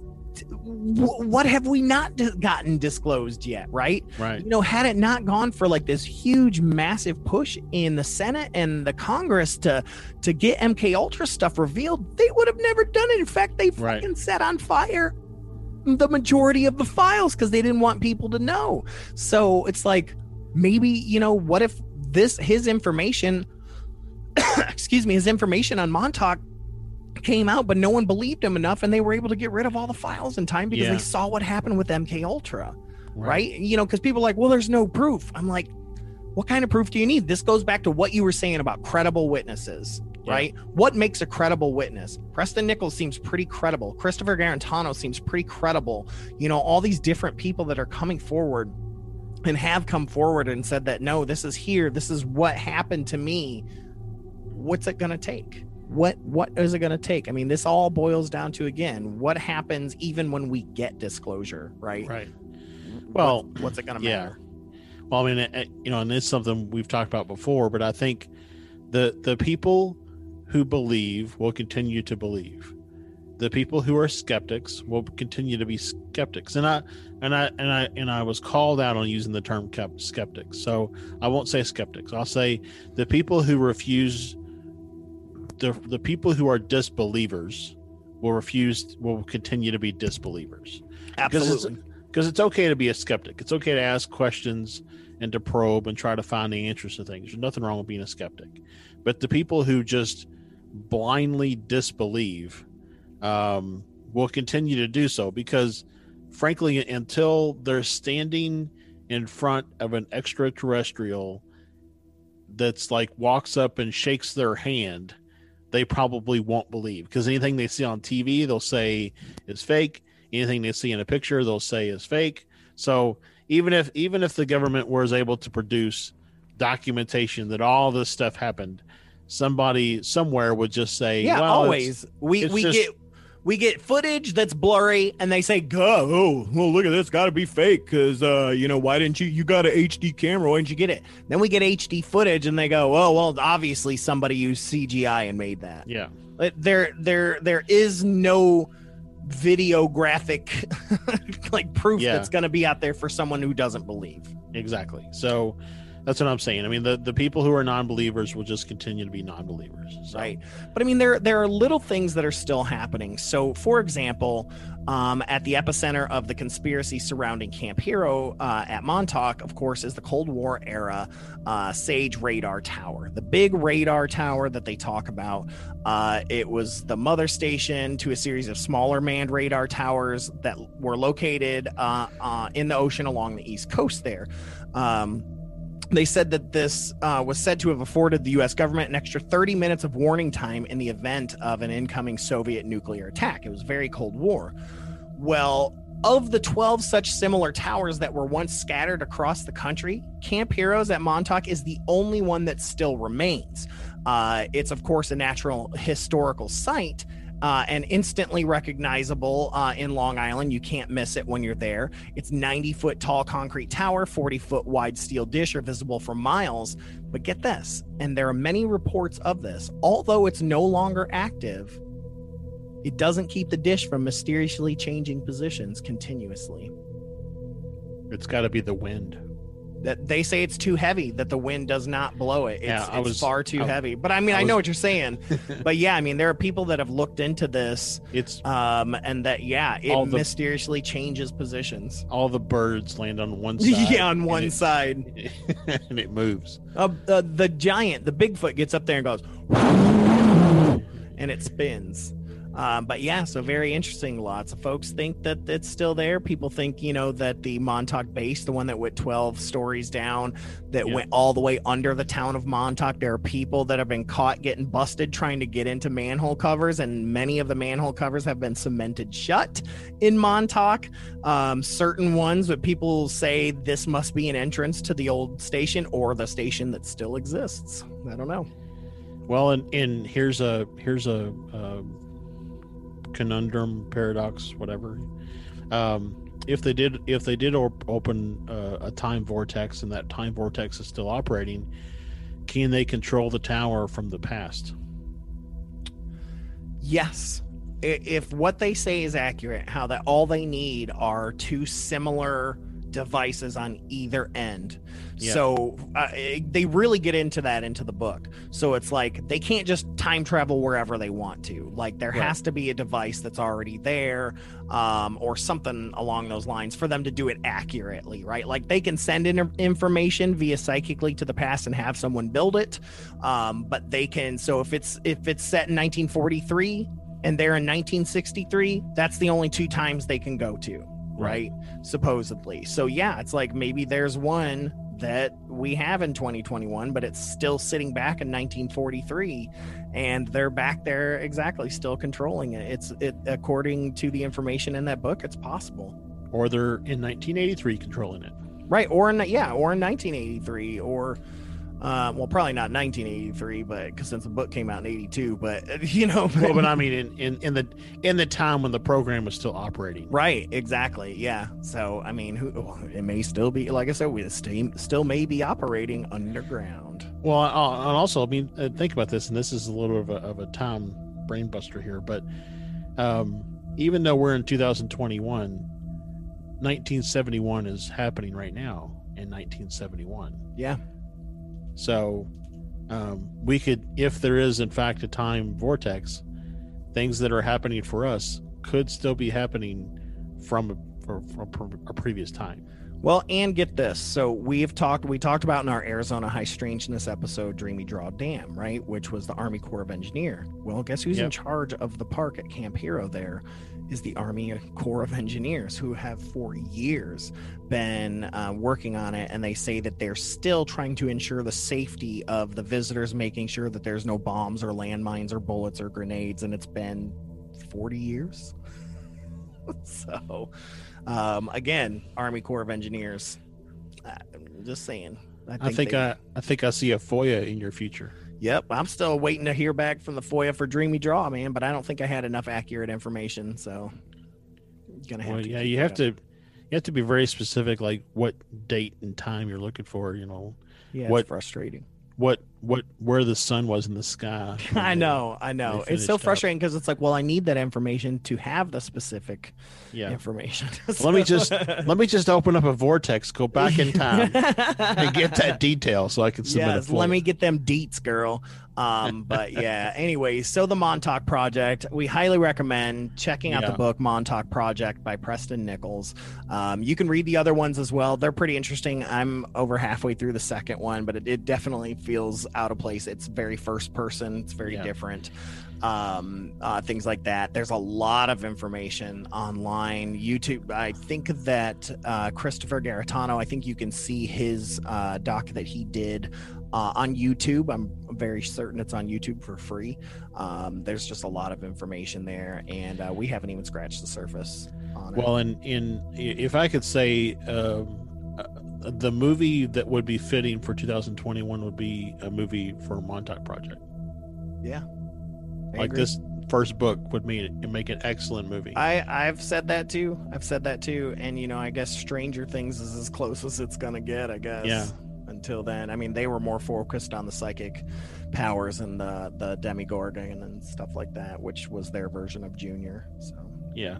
what have we not gotten disclosed yet? Right? Right. you know, had it not gone for like this huge, massive push in the Senate and the Congress to to get MK Ultra stuff revealed, they would have never done it. In fact, they Right. fucking set on fire the majority of the files because they didn't want people to know. So it's like maybe you know what if this his information, [coughs] excuse me, his information on Montauk came out, but no one believed him enough, and they were able to get rid of all the files in time because Yeah. they saw what happened with MK Ultra right? You know, because people are like, well, there's no proof. I'm like, what kind of proof do you need? This goes back to what you were saying about credible witnesses, Yeah. right? What makes a credible witness? Preston Nichols seems pretty credible. Christopher Garetano seems pretty credible. You know, all these different people that are coming forward and have come forward and said that no, this is here. This is what happened to me. What's it going to take? What what is it going to take? I mean, this all boils down to again, what happens even when we get disclosure, right? Right. Well, what's, what's it going to yeah. matter? Well, I mean, you know, and it's something we've talked about before, but I think the the people who believe will continue to believe. The people who are skeptics will continue to be skeptics, and I and I and I and I was called out on using the term kept skeptics, so I won't say skeptics. I'll say the people who refuse the the people who are disbelievers will refuse will continue to be disbelievers because it's Absolutely. because it's okay to be a skeptic. It's okay to ask questions and to probe and try to find the answers to things. There's nothing wrong with being a skeptic. But the people who just blindly disbelieve um, will continue to do so because, frankly, until they're standing in front of an extraterrestrial that's like walks up and shakes their hand, they probably won't believe. Because anything they see on TV, they'll say is fake. Anything they see in a picture they'll say is fake. So even if even if the government was able to produce documentation that all this stuff happened somebody somewhere would just say yeah, well, always. We we just- get we get footage that's blurry, and they say, "Go, oh, well, look at this, got to be fake." Because uh, you know, why didn't you? You got an HD camera, why didn't you get it? Then we get HD footage, and they go, "Oh, well, obviously somebody used CGI and made that." yeah But there, there, there is no videographic [laughs] like proof Yeah. that's going to be out there for someone who doesn't believe. exactly so that's what i'm saying. I mean the, the people who are non-believers will just continue to be non-believers so, right. But i mean there there are little things that are still happening. So for example um, at the epicenter of the conspiracy surrounding camp hero uh, at montauk of course is the cold war era uh, sage radar tower. The big radar tower that they talk about uh, it was the mother station to a series of smaller manned radar towers that were located uh, uh, in the ocean along the east coast there. Um, they said that this uh, was said to have afforded the U.S. government an extra 30 minutes of warning time in the event of an incoming Soviet nuclear attack. It was very Cold War. Well, of the 12 such similar towers that were once scattered across the country, Camp Heroes at Montauk is the only one that still remains. Uh, it's, of course, a natural historical site. Uh, and instantly recognizable uh, in Long Island. You can't miss it when you're there. It's 90 foot tall concrete tower, 40 foot wide steel dish are visible for miles. But get this, and there are many reports of this. Although it's no longer active, it doesn't keep the dish from mysteriously changing positions continuously. it's got to be the wind That they say it's too heavy, that the wind does not blow it. It's, Yeah, I it's was- far too I- heavy. But I mean, I I, know was- what you're saying. [laughs] but yeah, I mean, there are people that have looked into this, it's um, and that yeah, it the- mysteriously changes positions. all the birds land on one [laughs] side yeah, on and one it- side. [laughs] and it moves Uh, uh, the giant, the Bigfoot, gets up there and goes, and it spins. Um, but yeah, so very interesting. Lots of folks think that it's still there. People think, you know, that the Montauk base, the one that went 12 stories down, that Yeah. went all the way under the town of Montauk, there are people that have been caught getting busted trying to get into manhole covers, and many of the manhole covers have been cemented shut in Montauk. Um, certain ones, but people say this must be an entrance to the old station or the station that still exists. I don't know. Well, and, and here's a here's a, uh conundrum, paradox, whatever. Um, if they did if they did op- open uh, a time vortex and that time vortex is still operating, can they control the tower from the past? Yes. If what they say is accurate, how that all they need are two similar devices on either end. Yeah. So uh, they really get into that into the book. So it's like they can't just time travel wherever they want to. Like there Right. has to be a device that's already there um, or something along those lines for them to do it accurately, right? Like they can send in information via psychically to the past and have someone build it. Um, but they can, so if it's, if it's set in 1943 and they're in 1963, that's the only two times they can go to, right? Supposedly. So yeah, it's like maybe there's one that we have in 2021, but it's still sitting back in 1943 and they're back there exactly still controlling it. It's it according to the information in that book, it's possible. Or they're in 1983 controlling it. Right. Or in yeah, or in 1983 or uh, well, probably not 1983, but because since the book came out in 82, but [laughs] you know, Well, but I mean, in, in, in the in the time when the program was still operating. Right, exactly. Yeah. So, I mean, who it may still be, like I said, we still, still may be operating underground. Well, I- and also, I mean, uh, think about this, and this is a little of a, of a time brain buster here, but um, even though we're in 2021, 1971 is happening right now in 1971. Yeah. So um, we could, if there is in fact a time vortex, things that are happening for us could still be happening from a, from, from a previous time. Well, and get this. So we've talked, we talked about in our Arizona High Strangeness episode, Dreamy Draw Dam, right? Which was the Army Corps of Engineer. Well, guess who's in charge of the park at Camp Hero there is the Army Corps of Engineers who have for years been uh, working on it. And they say that they're still trying to ensure the safety of the visitors, making sure that there's no bombs or landmines or bullets or grenades. And it's been 40 years. [laughs] so, um, again, Army Corps of Engineers. Uh, just saying. I think they- I, I think I see a FOIA in your future. Yep, I'm still waiting to hear back from the FOIA for Dreamy Draw, man. But I don't think I had enough accurate information, so gonna have Well, to. yeah, you have up. to you have to be very specific, like what date and time you're looking for. You know, Yeah, what- it's frustrating. What what where the sun was in the sky. [laughs] I they- know, I know. It's so up. frustrating because it's like, well, I need that information to have the specific Yeah. information. [laughs] Let me just let me just open up a vortex, go back in time, [laughs] and get that detail so I can submit yes, it. for let me get them deets, girl. Um, but yeah, anyway, so the Montauk Project, we highly recommend checking out the book Montauk Project by Preston Nichols. Um, you can read the other ones as well. They're pretty interesting. I'm over halfway through the second one, but it, it definitely feels out of place. It's very first person, it's very Yeah. different. Um, uh, things like that. There's a lot of information online. YouTube, I think that uh, Christopher Garetano, I think you can see his uh, doc that he did uh, on YouTube. I'm very certain it's on YouTube for free. Um, there's just a lot of information there, and uh, we haven't even scratched the surface on it. Well, in in if I could say, um, uh, the movie that would be fitting for 2021 would be a movie for Montauk Project. yeah, I like agree. this first book would make it make an excellent movie. I I've said that too. I've said that too, and you know, I guess Stranger Things is as close as it's gonna get. I guess. Yeah. Until then, I mean, they were more focused on the psychic powers and the the Demogorgon and stuff like that, which was their version of Junior. So. yeah.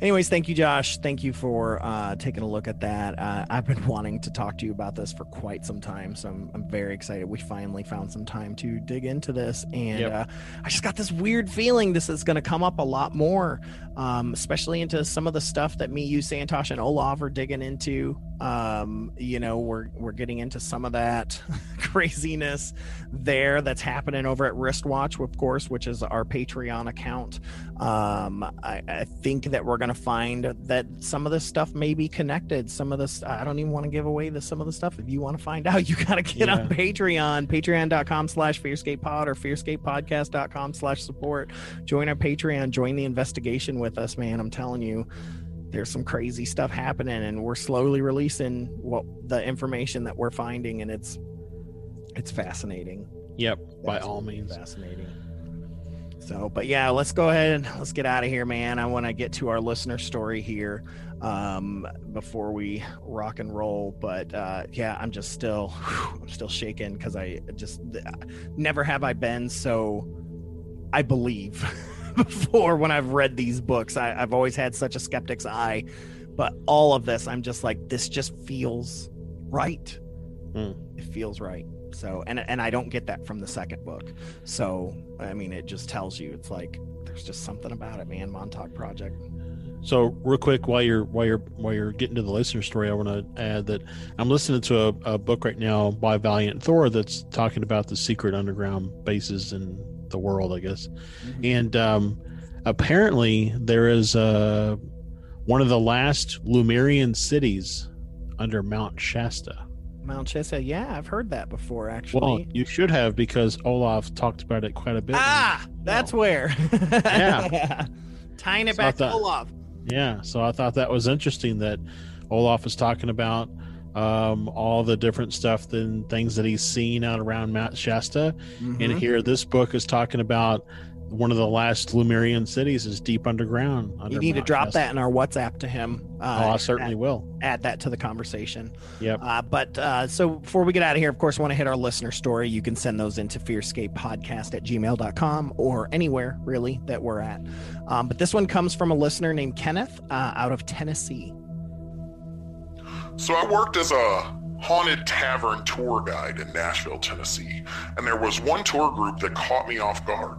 Anyways, thank you, Josh. Thank you for uh, taking a look at that. Uh, I've been [laughs] wanting to talk to you about this for quite some time, so I'm, I'm very excited. We finally found some time to dig into this, and Yep. uh, I just got this weird feeling this is going to come up a lot more, um, especially into some of the stuff that me, you, Santosh, and Olav are digging into. Um, you know, we're we're getting into some of that [laughs] craziness there that's happening over at Wristwatch, of course, which is our Patreon account. Um, I, I think that we're going to find that some of this stuff may be connected. Some of this, I don't even want to give away the some of the stuff. If you want to find [laughs] out, you got to get on Yeah. Patreon, patreon.com slash fearscapepod or fearscapepodcast.com slash support. Join our Patreon, join the investigation with us, man. I'm telling you. There's some crazy stuff happening, and we're slowly releasing what the information that we're finding, and it's it's fascinating Yep, by all means. fascinating so but yeah let's go ahead and let's get out of here man. I want to get to our listener story here um before we rock and roll. But uh yeah i'm just still i'm still shaken because i just never have i been so i believe [laughs] before when i've read these books. I, i've always had such a skeptic's eye. But all of this i'm just like this just feels right. Hmm. it feels right so and and i don't get that from the second book so i mean it just tells you it's like there's just something about it man montauk project So real quick, while you're while you're while you're getting to the listener story, I want to add that I'm listening to a, a book right now by Valiant Thor that's talking about the secret underground bases in the world, I guess. And um, apparently, there is uh, one of the last Lemurian cities under Mount Shasta. Mount shasta yeah i've heard that before actually. Well, you should have because Olav talked about it quite a bit. ah that's where Yeah. [laughs] tying it So back to olav Yeah, so I thought that was interesting that Olav is talking about um, all the different stuff and things that he's seen out around Mount Shasta, and Mhm. here this book is talking about one of the last Lemurian cities is deep underground. Under you need to drop Shasta. that in our whatsapp to him uh, Oh, I certainly will. add that to the conversation. Yep. Uh, but uh, so before we get out of here, of course, want to hit our listener story. You can send those into fearscapepodcast at gmail.com or anywhere really that we're at. Um, but this one comes from a listener named Kenneth uh, out of Tennessee. So I worked as a haunted tavern tour guide in Nashville, Tennessee, and there was one tour group that caught me off guard.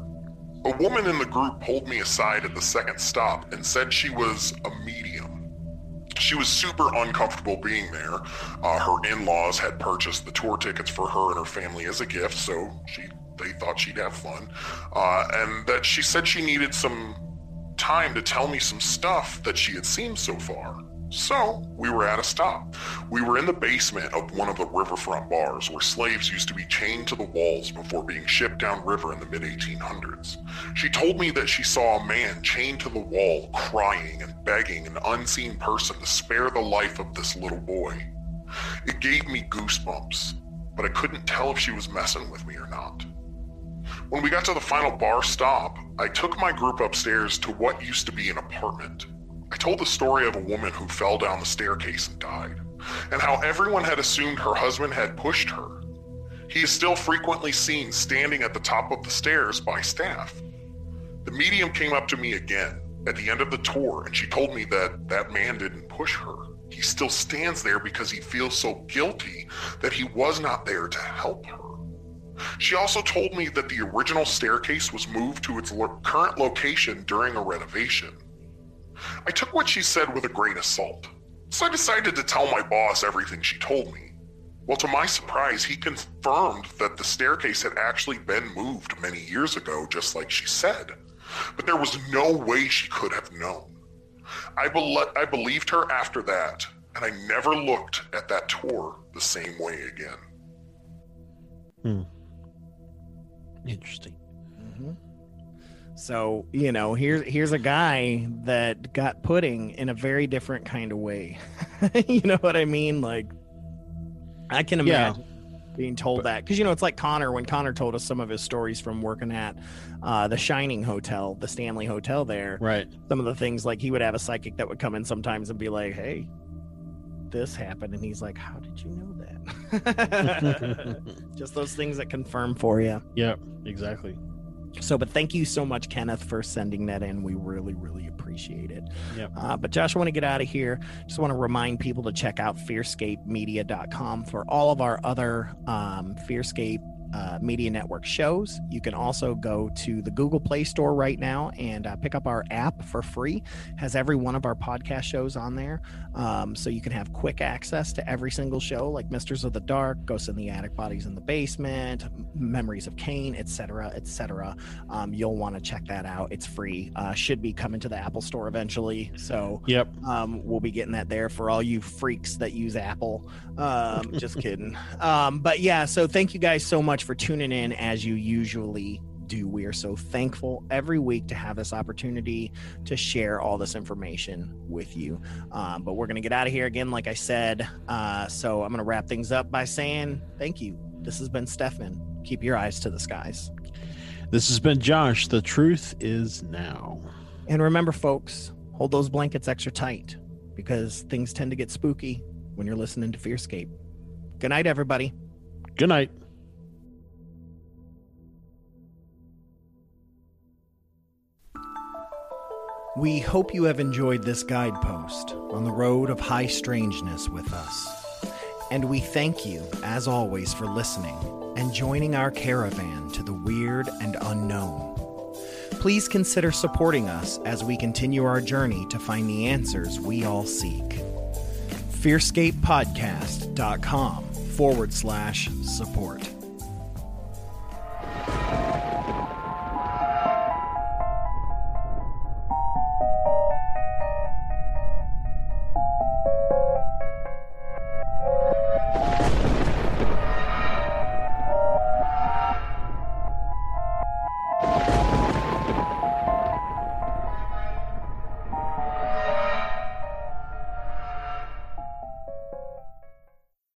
A woman in the group pulled me aside at the second stop and said she was a medium. She was super uncomfortable being there. Uh, her in-laws had purchased the tour tickets for her and her family as a gift, so she they thought she'd have fun, uh, and that she said she needed some time to tell me some stuff that she had seen so far. So, we were at a stop. We were in the basement of one of the riverfront bars where slaves used to be chained to the walls before being shipped downriver in the mid 1800s. She told me that she saw a man chained to the wall crying and begging an unseen person to spare the life of this little boy. It gave me goosebumps, but I couldn't tell if she was messing with me or not. When we got to the final bar stop, I took my group upstairs to what used to be an apartment. I told the story of a woman who fell down the staircase and died, and how everyone had assumed her husband had pushed her. He is still frequently seen standing at the top of the stairs by staff. The medium came up to me again at the end of the tour, and she told me that that man didn't push her. He still stands there because he feels so guilty that he was not there to help her. She also told me that the original staircase was moved to its lo- current location during a renovation. I took what she said with a grain of salt, so I decided to tell my boss everything she told me. Well, to my surprise, he confirmed that the staircase had actually been moved many years ago, just like she said. But there was no way she could have known. I, bel- I believed her after that, and I never looked at that tour the same way again. Hmm. Interesting. So you know, here's here's a guy that got pudding in a very different kind of way. [laughs] you know what I mean? Like, I can Yeah. imagine being told that because you know it's like Connor when Connor told us some of his stories from working at uh, the Shining Hotel, the Stanley Hotel there. Right. Some of the things like he would have a psychic that would come in sometimes and be like, "Hey, this happened," and he's like, "How did you know that?" [laughs] [laughs] Just those things that confirm for you. Yep. Exactly. So, but thank you so much, Kenneth, for sending that in. We really, really appreciate it. Yep. Uh, but Josh, I want to get out of here. Just want to remind people to check out fearscapemedia.com for all of our other um, Fearscape uh, Media Network shows. You can also go to the Google Play Store right now and uh, pick up our app for free. Has every one of our podcast shows on there, um, so you can have quick access to every single show, like Misters of the Dark, Ghosts in the Attic, Bodies in the Basement, Memories of Cain, etc., etc. Um, you'll want to check that out. It's free. Uh, should be coming to the Apple Store eventually. So Yep. um, we'll be getting that there for all you freaks that use Apple. Um, just kidding. Um, but yeah, so thank you guys so much for tuning in as you usually do. We are so thankful every week to have this opportunity to share all this information with you. Um, but we're going to get out of here again, like I said. Uh, so I'm going to wrap things up by saying thank you. This has been Stefan. Keep your eyes to the skies. This has been Josh. The truth is now. And remember, folks, hold those blankets extra tight because things tend to get spooky when you're listening to Fearscape. Good night, everybody. Good night. We hope you have enjoyed this guidepost on the road of high strangeness with us. And we thank you, as always, for listening and joining our caravan to the weird and unknown. Please consider supporting us as we continue our journey to find the answers we all seek fearscapepodcast.com forward slash support.